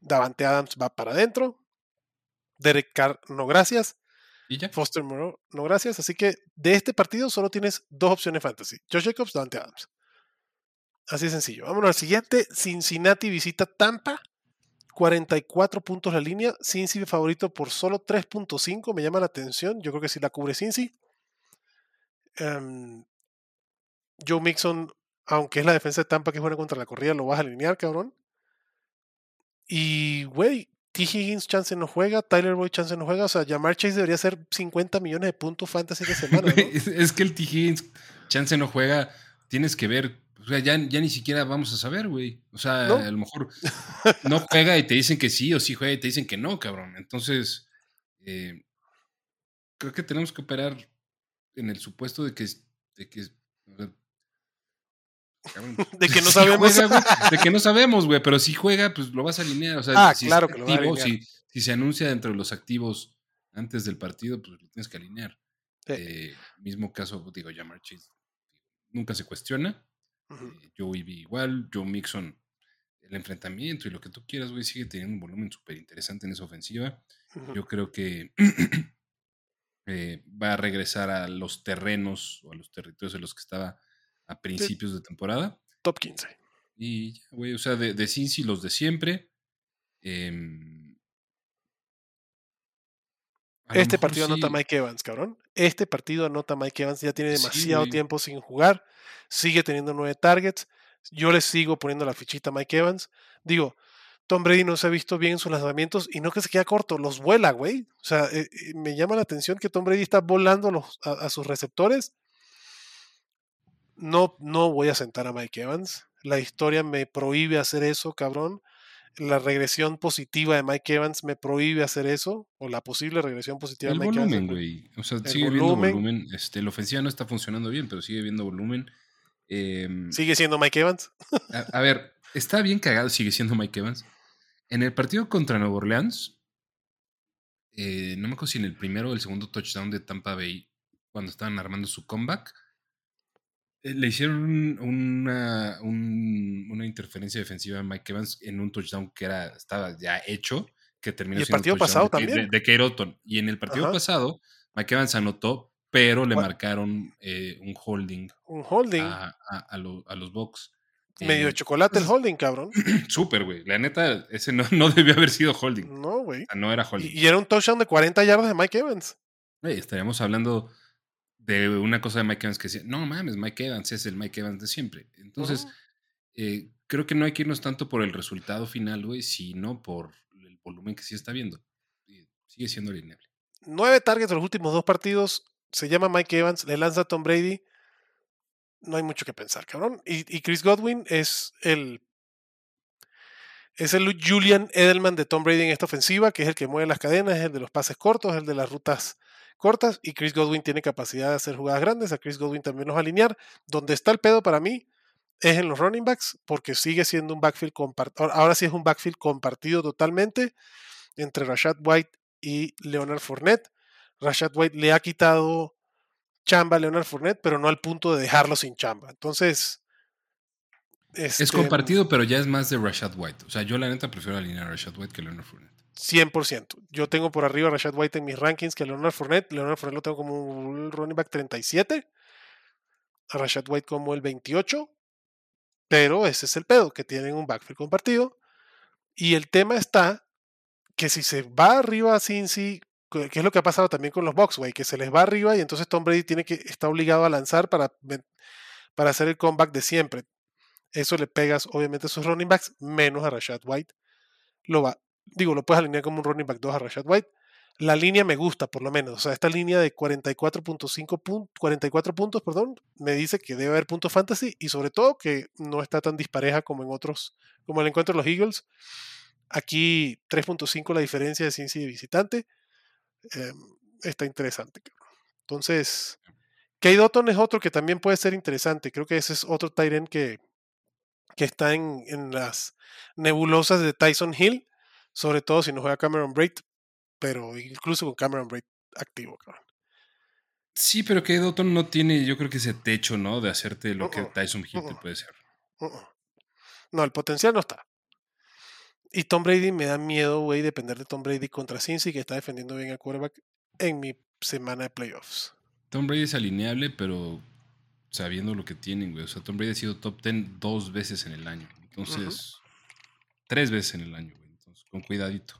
Davante Adams va para adentro. Derek Carr, no gracias. ¿Y ya? Foster Moreau, no gracias. Así que de este partido solo tienes dos opciones fantasy. Josh Jacobs, Davante Adams. Así de sencillo. Vámonos al siguiente. Cincinnati visita Tampa. 44 puntos la línea. Cincy favorito por solo 3.5. Me llama la atención. Yo creo que si la cubre Cincy. Em, Joe Mixon, aunque es la defensa de Tampa que juega contra la corrida, lo vas a alinear, cabrón. Y, güey, T. Higgins chance no juega, Tyler Boyd chance no juega. O sea, Jamar Chase debería ser 50 millones de puntos fantasy de semana. es, que el T. Higgins chance no juega. Tienes que ver o sea, ya, ya ni siquiera vamos a saber, güey. O sea, a lo mejor no juega y te dicen que sí, o sí juega y te dicen que no, cabrón. Entonces, eh, creo que tenemos que operar en el supuesto de que, de que, de que no sabemos. de que no sabemos, güey, pero si juega, pues lo vas a alinear. O sea, ah, si claro que lo va a si, si, se anuncia dentro de los activos antes del partido, pues lo tienes que alinear. Eh, mismo caso, digo, ya Chase nunca se cuestiona. Eh, Joey B igual, Joe Mixon, el enfrentamiento y lo que tú quieras, güey, sigue teniendo un volumen súper interesante en esa ofensiva. Yo creo que eh, va a regresar a los terrenos o a los territorios en los que estaba a principios de temporada. Top 15. Y ya, güey, o sea, de, de Cincy los de siempre. Em, este partido anota Mike Evans, cabrón. Este partido anota Mike Evans. Ya tiene demasiado tiempo sin jugar sigue teniendo nueve targets. Yo le sigo poniendo la fichita a Mike Evans. Digo, Tom Brady no se ha visto bien en sus lanzamientos y no que se queda corto, los vuela, güey. O sea, eh, eh, me llama la atención que Tom Brady está volando los, a, sus receptores. No, no voy a sentar a Mike Evans. La historia me prohíbe hacer eso, cabrón. La regresión positiva de Mike Evans me prohíbe hacer eso, o la posible regresión positiva de Mike volumen, güey. O sea, sigue viendo volumen. Este, la ofensiva no está funcionando bien, pero sigue viendo volumen. Em, ¿Sigue siendo Mike Evans? a, ver, está bien cagado, sigue siendo Mike Evans. En el partido contra Nueva Orleans, eh, no me acuerdo si en el primero o el segundo touchdown de Tampa Bay, cuando estaban armando su comeback, eh, le hicieron una, una, interferencia defensiva a Mike Evans en un touchdown que era, estaba ya hecho, que terminó ¿Y el partido pasado de, también? De, Y en el partido pasado, Mike Evans anotó pero le marcaron eh, un holding. Un holding. A, a, los Bucks. Medio de chocolate el holding, cabrón. Súper, güey. La neta, ese no, no, debió haber sido holding. No, güey. no era holding. Y, era un touchdown de 40 yardas de Mike Evans. Güey, estaríamos hablando de una cosa de Mike Evans que decía, no mames, Mike Evans es el Mike Evans de siempre. Entonces, eh, creo que no hay que irnos tanto por el resultado final, güey, sino por el volumen que sí está viendo. Sigue siendo lineal. Nueve targets en los últimos dos partidos, se llama Mike Evans, le lanza a Tom Brady. No hay mucho que pensar, cabrón. Y, Chris Godwin es el. Es el Julian Edelman de Tom Brady en esta ofensiva, que es el que mueve las cadenas, es el de los pases cortos, el de las rutas cortas. Y Chris Godwin tiene capacidad de hacer jugadas grandes. A Chris Godwin también los alinear. Donde está el pedo para mí es en los running backs, porque sigue siendo un backfield compartido. Ahora sí es un backfield compartido totalmente entre Rashad White y Leonard Fournette. Rashad White le ha quitado chamba a Leonard Fournette, pero no al punto de dejarlo sin chamba. Entonces. es este, compartido, pero ya es más de Rashad White. O sea, yo la neta prefiero alinear a Rashad White que Leonard Fournette. 100%. Yo tengo por arriba a Rashad White en mis rankings que a Leonard Fournette. Leonard Fournette lo tengo como un running back 37. A Rashad White como el 28. Pero ese es el pedo, que tienen un backfield compartido. Y el tema está que si se va arriba a Cincy, que es lo que ha pasado también con los güey, que se les va arriba y entonces Tom Brady tiene que, está obligado a lanzar para, para hacer el comeback de siempre. Eso le pegas, obviamente, a sus running backs, menos a Rashad White. Lo va, digo, lo puedes alinear como un running back 2 a Rashad White. La línea me gusta, por lo menos. O sea, esta línea de 44.5 puntos, 44 puntos, perdón, me dice que debe haber puntos fantasy y sobre todo que no está tan dispareja como en otros, como el encuentro de los Eagles. Aquí 3.5 la diferencia de ciencia de visitante. Em, está interesante. Entonces, Kay Dotton es otro que también puede ser interesante. Creo que ese es otro Tyrant que, que está en, en, las nebulosas de Tyson Hill, sobre todo si no juega Cameron Braid, pero incluso con Cameron Braid activo, Sí, pero que Dotton no tiene, yo creo que ese techo, ¿no? De hacerte lo que Tyson Hill te puede ser. no, el potencial no está. Y Tom Brady me da miedo, güey, depender de Tom Brady contra Cincy, que está defendiendo bien al quarterback en mi semana de playoffs. Tom Brady es alineable, pero sabiendo lo que tienen, güey. O sea, Tom Brady ha sido top 10 dos veces en el año. Entonces, tres veces en el año, güey. Entonces, con cuidadito.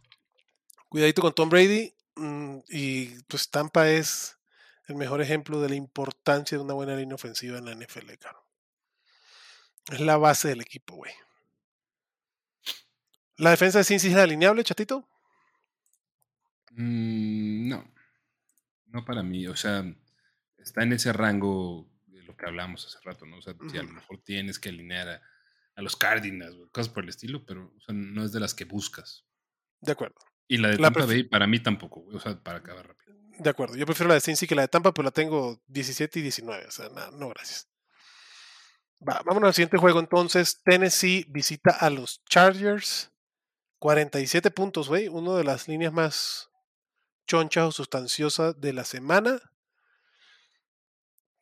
Cuidadito con Tom Brady. Mm, y pues Tampa es el mejor ejemplo de la importancia de una buena línea ofensiva en la NFL, caro. Es la base del equipo, güey. ¿La defensa de Cincy es alineable, chatito? Mm, no. No para mí. O sea, está en ese rango de lo que hablamos hace rato, ¿no? O sea, si a lo mejor tienes que alinear a, los Cardinals, cosas por el estilo, pero no es de las que buscas. De acuerdo. Y la de Tampa Bay para mí tampoco, o sea, para acabar rápido. De acuerdo. Yo prefiero la de Cincy que la de Tampa, pero la tengo 17 y 19. O sea, no, no gracias. Va, vámonos al siguiente juego entonces. Tennessee visita a los Chargers. 47 puntos, güey. Uno de las líneas más chonchas o sustanciosas de la semana.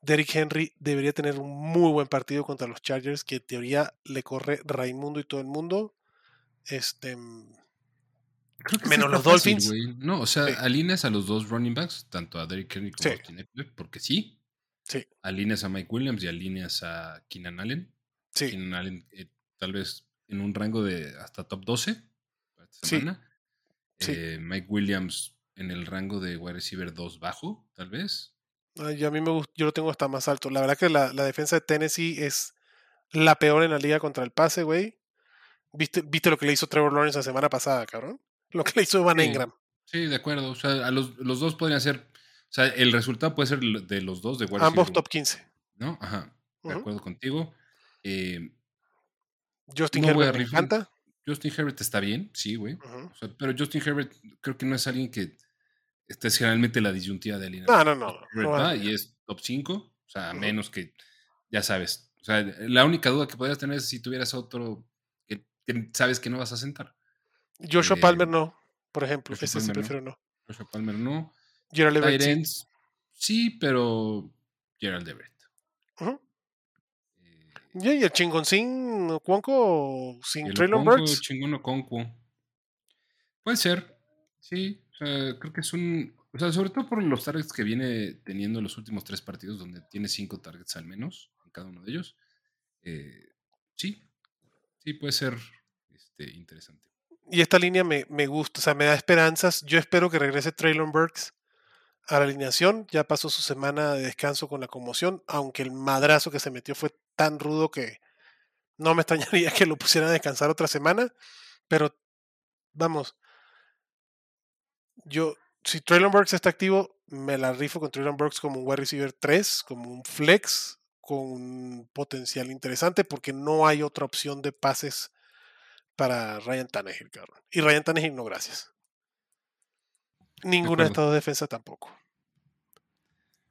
Derrick Henry debería tener un muy buen partido contra los Chargers, que en teoría le corre Raimundo y todo el mundo. Este. menos los Dolphins. no, o sea, alineas a los dos running backs, tanto a Derrick Henry como a Austin Eckler, porque sí. Sí. Alineas a Mike Williams y alineas a Keenan Allen. Sí. Keenan Allen, eh, tal vez en un rango de hasta top 12 semana. Eh, Mike Williams en el rango de wide receiver 2 bajo, tal vez. Ay, a mí me gusta, yo lo tengo hasta más alto. La verdad que la, defensa de Tennessee es la peor en la liga contra el pase, güey. ¿Viste, ¿Viste lo que le hizo Trevor Lawrence la semana pasada, cabrón? Lo que le hizo Van Engram. Sí, de acuerdo. O sea, a los, los, dos podrían ser. O sea, el resultado puede ser de los dos de wide Ambos top 15. ¿No? Ajá. De acuerdo contigo. Eh, Justin Herbert me encanta. Justin Herbert está bien, sí, güey. pero Justin Herbert creo que no es alguien que esté generalmente la disyuntiva de línea. No, no, no. y es top 5, o sea, menos que, ya sabes. O sea, la única duda que podrías tener es si tuvieras otro que, sabes que no vas a sentar. Joshua eh, Palmer no, por ejemplo. Ese sí prefiero no. Joshua Palmer no. Gerald Everett. Sí. pero Gerald Everett. ¿Y el chingoncín Cuonco sin Traylon Burks? chingón Puede ser, sí. O sea, creo que es un. O sea, sobre todo por los targets que viene teniendo en los últimos tres partidos, donde tiene cinco targets al menos en cada uno de ellos. Eh, sí, sí, puede ser este, interesante. Y esta línea me, me, gusta, o sea, me da esperanzas. Yo espero que regrese Traylon Burks a la alineación. Ya pasó su semana de descanso con la conmoción, aunque el madrazo que se metió fue tan rudo que no me extrañaría que lo pusieran a descansar otra semana. Pero vamos, yo, si Traylon Burks está activo, me la rifo con Traylon Burks como un wide receiver 3, como un flex, con un potencial interesante, porque no hay otra opción de pases para Ryan Tannehill, cabrón. Y Ryan Tannehill no, gracias. Ninguna de estas dos defensas tampoco.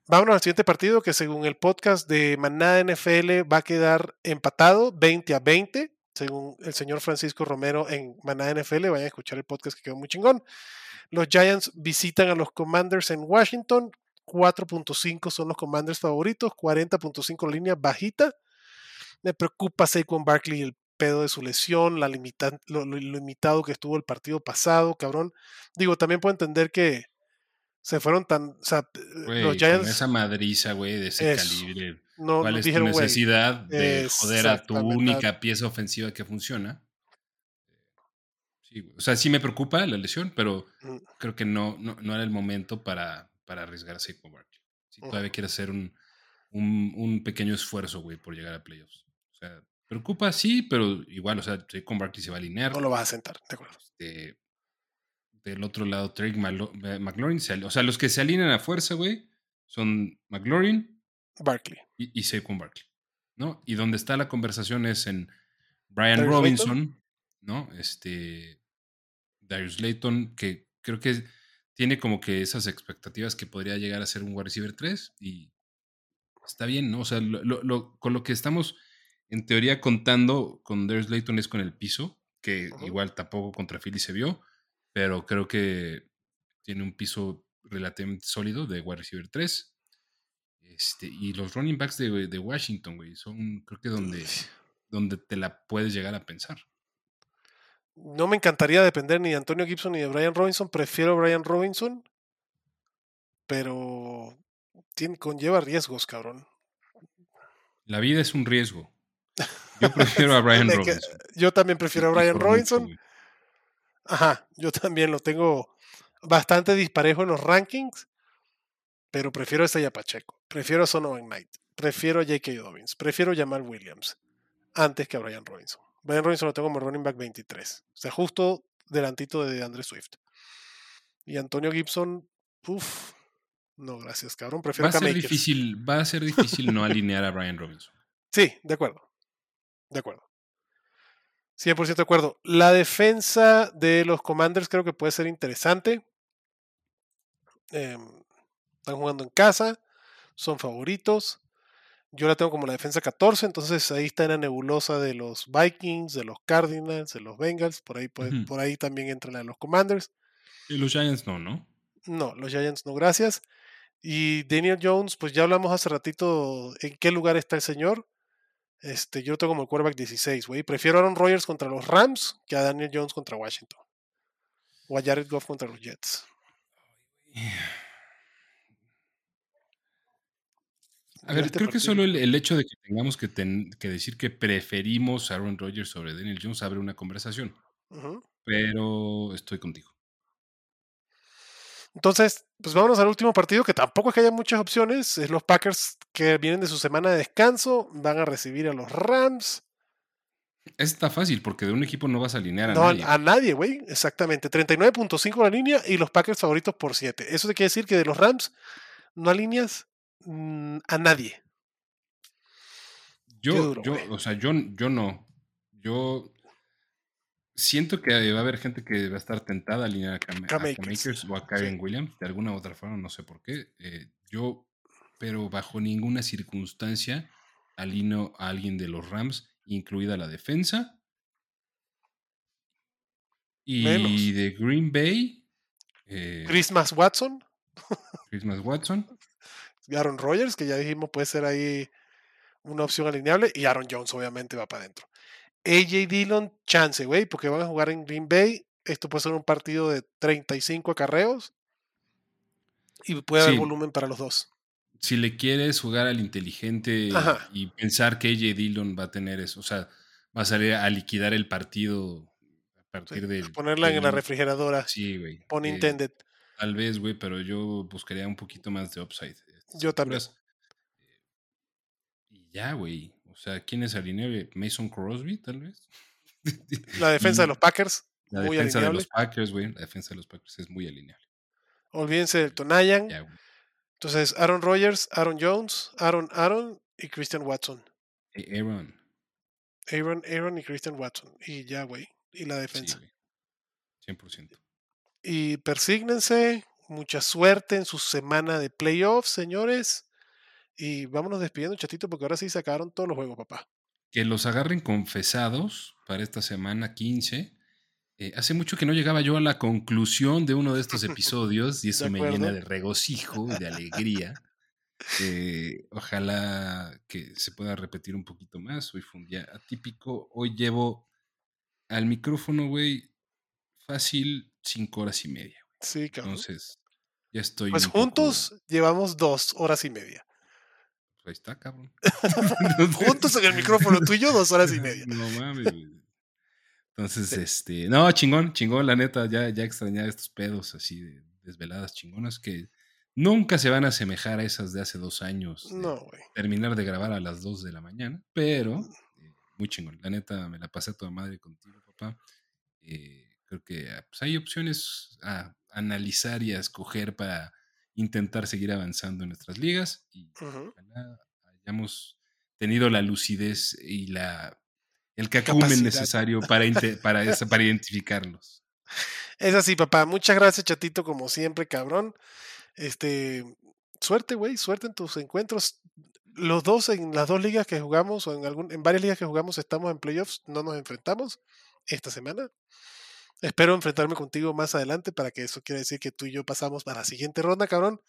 Vámonos al siguiente partido que según el podcast de Manada NFL va a quedar empatado 20 a 20, según el señor Francisco Romero en Manada NFL. Vayan a escuchar el podcast que quedó muy chingón. Los Giants visitan a los Commanders en Washington. 4.5 son los Commanders favoritos, 40.5 línea bajita. Me preocupa Saquon Barkley el pedo de su lesión, la limita, lo, limitado que estuvo el partido pasado, cabrón. Digo, también puedo entender que se fueron tan. O sea, los Giants. esa madriza, güey, de ese calibre. No, ¿Cuál es tu necesidad de joder a tu única pieza ofensiva que funciona? Sí, o sea, sí me preocupa la lesión, pero mm. creo que no, no, no, era el momento para, para arriesgarse con Barkley. Si todavía quiere hacer un, un, un, pequeño esfuerzo, güey, por llegar a playoffs. O sea, preocupa, sí, pero igual, o sea, con Barkley se va a alinear. No lo vas a sentar, de acuerdo. Este, del otro lado, Drake eh, McLaurin, o sea, los que se alinean a fuerza, güey, son McLaurin, Barkley y, y Saquon Barkley, ¿no? Y donde está la conversación es en Brian Robinson, ¿no? Este, Darius Layton, que creo que tiene como que esas expectativas que podría llegar a ser un wide receiver 3 y está bien, ¿no? O sea, con lo que estamos en teoría contando con Darius Layton es con el piso, que igual tampoco contra Philly se vio, pero creo que tiene un piso relativamente sólido de wide receiver 3. Este, y los running backs de, de Washington, güey, son creo que donde, donde te la puedes llegar a pensar. No me encantaría depender ni de Antonio Gibson ni de Brian Robinson. Prefiero Brian Robinson. Pero tiene, conlleva riesgos, cabrón. La vida es un riesgo. Yo prefiero a Brian Robinson. Yo también prefiero a Brian Robinson. Ajá, yo también lo tengo bastante disparejo en los rankings. Pero prefiero a Pacheco. Prefiero a Sonovan Knight. Prefiero a J.K. Dobbins. Prefiero a Jamal Williams. Antes que a Brian Robinson. Brian Robinson lo tengo como running back 23. O sea, justo delantito de Andre Swift. Y Antonio Gibson, uff, no, gracias, cabrón. Prefiero va a ser difícil, Va a ser difícil no alinear a Brian Robinson. Sí, de acuerdo. De acuerdo. 100% de acuerdo. La defensa de los Commanders creo que puede ser interesante. Em, están jugando en casa, son favoritos. Yo la tengo como la defensa 14, entonces ahí está en la nebulosa de los Vikings, de los Cardinals, de los Bengals, por ahí, por ahí también entran la de los Commanders. Y los Giants no, ¿no? No, los Giants no, gracias. Y Daniel Jones, pues ya hablamos hace ratito en qué lugar está el señor. Este, yo lo tengo como el quarterback 16, güey. Prefiero a Aaron Rodgers contra los Rams que a Daniel Jones contra Washington. O a Jared Goff contra los Jets. A ver, creo que solo el, hecho de que tengamos que, decir que preferimos a Aaron Rodgers sobre Daniel Jones abre una conversación. Pero estoy contigo. Entonces, pues vámonos al último partido, que tampoco es que haya muchas opciones. Es los Packers que vienen de su semana de descanso, van a recibir a los Rams. Está fácil, porque de un equipo no vas a alinear a no, nadie. A nadie, güey. Exactamente. 39.5 la línea y los Packers favoritos por 7. Eso te quiere decir que de los Rams no alineas mm, a nadie. Yo, yo, o sea, yo, yo no. Yo Siento que va a haber gente que va a estar tentada a alinear a, Cam Makers o a Karen Williams, de alguna u otra forma, no sé por qué. Eh, yo, pero bajo ninguna circunstancia alineo a alguien de los Rams, incluida la defensa. Y de Green Bay. Eh, Christmas Watson. Christmas Watson. Aaron Rodgers, que ya dijimos puede ser ahí una opción alineable. Y Aaron Jones, obviamente, va para adentro. AJ Dillon, chance, güey, porque van a jugar en Green Bay. Esto puede ser un partido de 35 acarreos y puede haber volumen para los dos. Si le quieres jugar al inteligente y pensar que AJ Dillon va a tener eso, o sea, va a salir a liquidar el partido a partir de. Ponerla en la refrigeradora. Sí, güey. Pon eh, intended. Tal vez, güey, pero yo buscaría un poquito más de upside. Yo también. Y ya, güey. O sea, ¿quién es alineable? Mason Crosby, tal vez. La defensa de los Packers. La defensa de los Packers, güey. La defensa de los Packers es muy alineable. Olvídense del Tonayan. Entonces, Aaron Rodgers, Aaron Jones, Aaron Aaron y Christian Watson. Aaron. Aaron, Aaron y Christian Watson. Y ya, güey. Y la defensa. 100%. Y persígnense. Mucha suerte en su semana de playoffs, señores. Y vámonos despidiendo, chatito, porque ahora sí sacaron todos los juegos, papá. Que los agarren confesados para esta semana 15. Eh, hace mucho que no llegaba yo a la conclusión de uno de estos episodios y eso me llena de regocijo y de alegría. Eh, ojalá que se pueda repetir un poquito más. Hoy fue un día atípico. Hoy llevo al micrófono, güey, fácil cinco horas y media. Sí, cabrón. Entonces, ya estoy. Pues juntos llevamos dos horas y media. Ahí está, cabrón. juntos en el micrófono tuyo, dos horas y media. No mames, Entonces, este, no, chingón, chingón, la neta, ya, ya extrañaba estos pedos así de desveladas chingonas que nunca se van a asemejar a esas de hace dos años. No, güey. Terminar de grabar a las dos de la mañana, pero eh, muy chingón. La neta, me la pasé toda madre contigo, papá. Eh, creo que ah, pues, hay opciones a analizar y a escoger para intentar seguir avanzando en nuestras ligas y hayamos tenido la lucidez y la el cacumen necesario para, para, para identificarlos. Es así, papá. Muchas gracias, chatito, como siempre, cabrón. Este, suerte, güey, suerte en tus encuentros. Los dos en las dos ligas que jugamos, o en, algún, en varias ligas que jugamos, estamos en playoffs, no nos enfrentamos esta semana. Espero enfrentarme contigo más adelante para que eso quiera decir que tú y yo pasamos para la siguiente ronda, cabrón.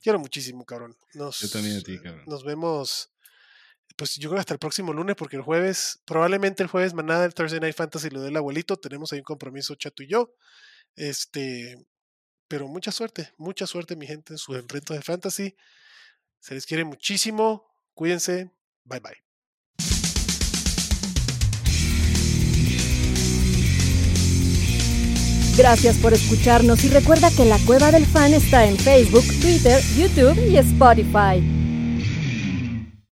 Quiero muchísimo, cabrón. Nos, yo también a ti, cabrón. Nos vemos pues yo creo hasta el próximo lunes, porque el jueves, probablemente el jueves manada el Thursday Night Fantasy lo del abuelito, tenemos ahí un compromiso Chato y yo. Este, pero mucha suerte, mucha suerte mi gente en sus enfrentos de fantasy. Se les quiere muchísimo, cuídense, bye bye. Gracias por escucharnos y recuerda que la Cueva del Fan está en Facebook, Twitter, YouTube y Spotify.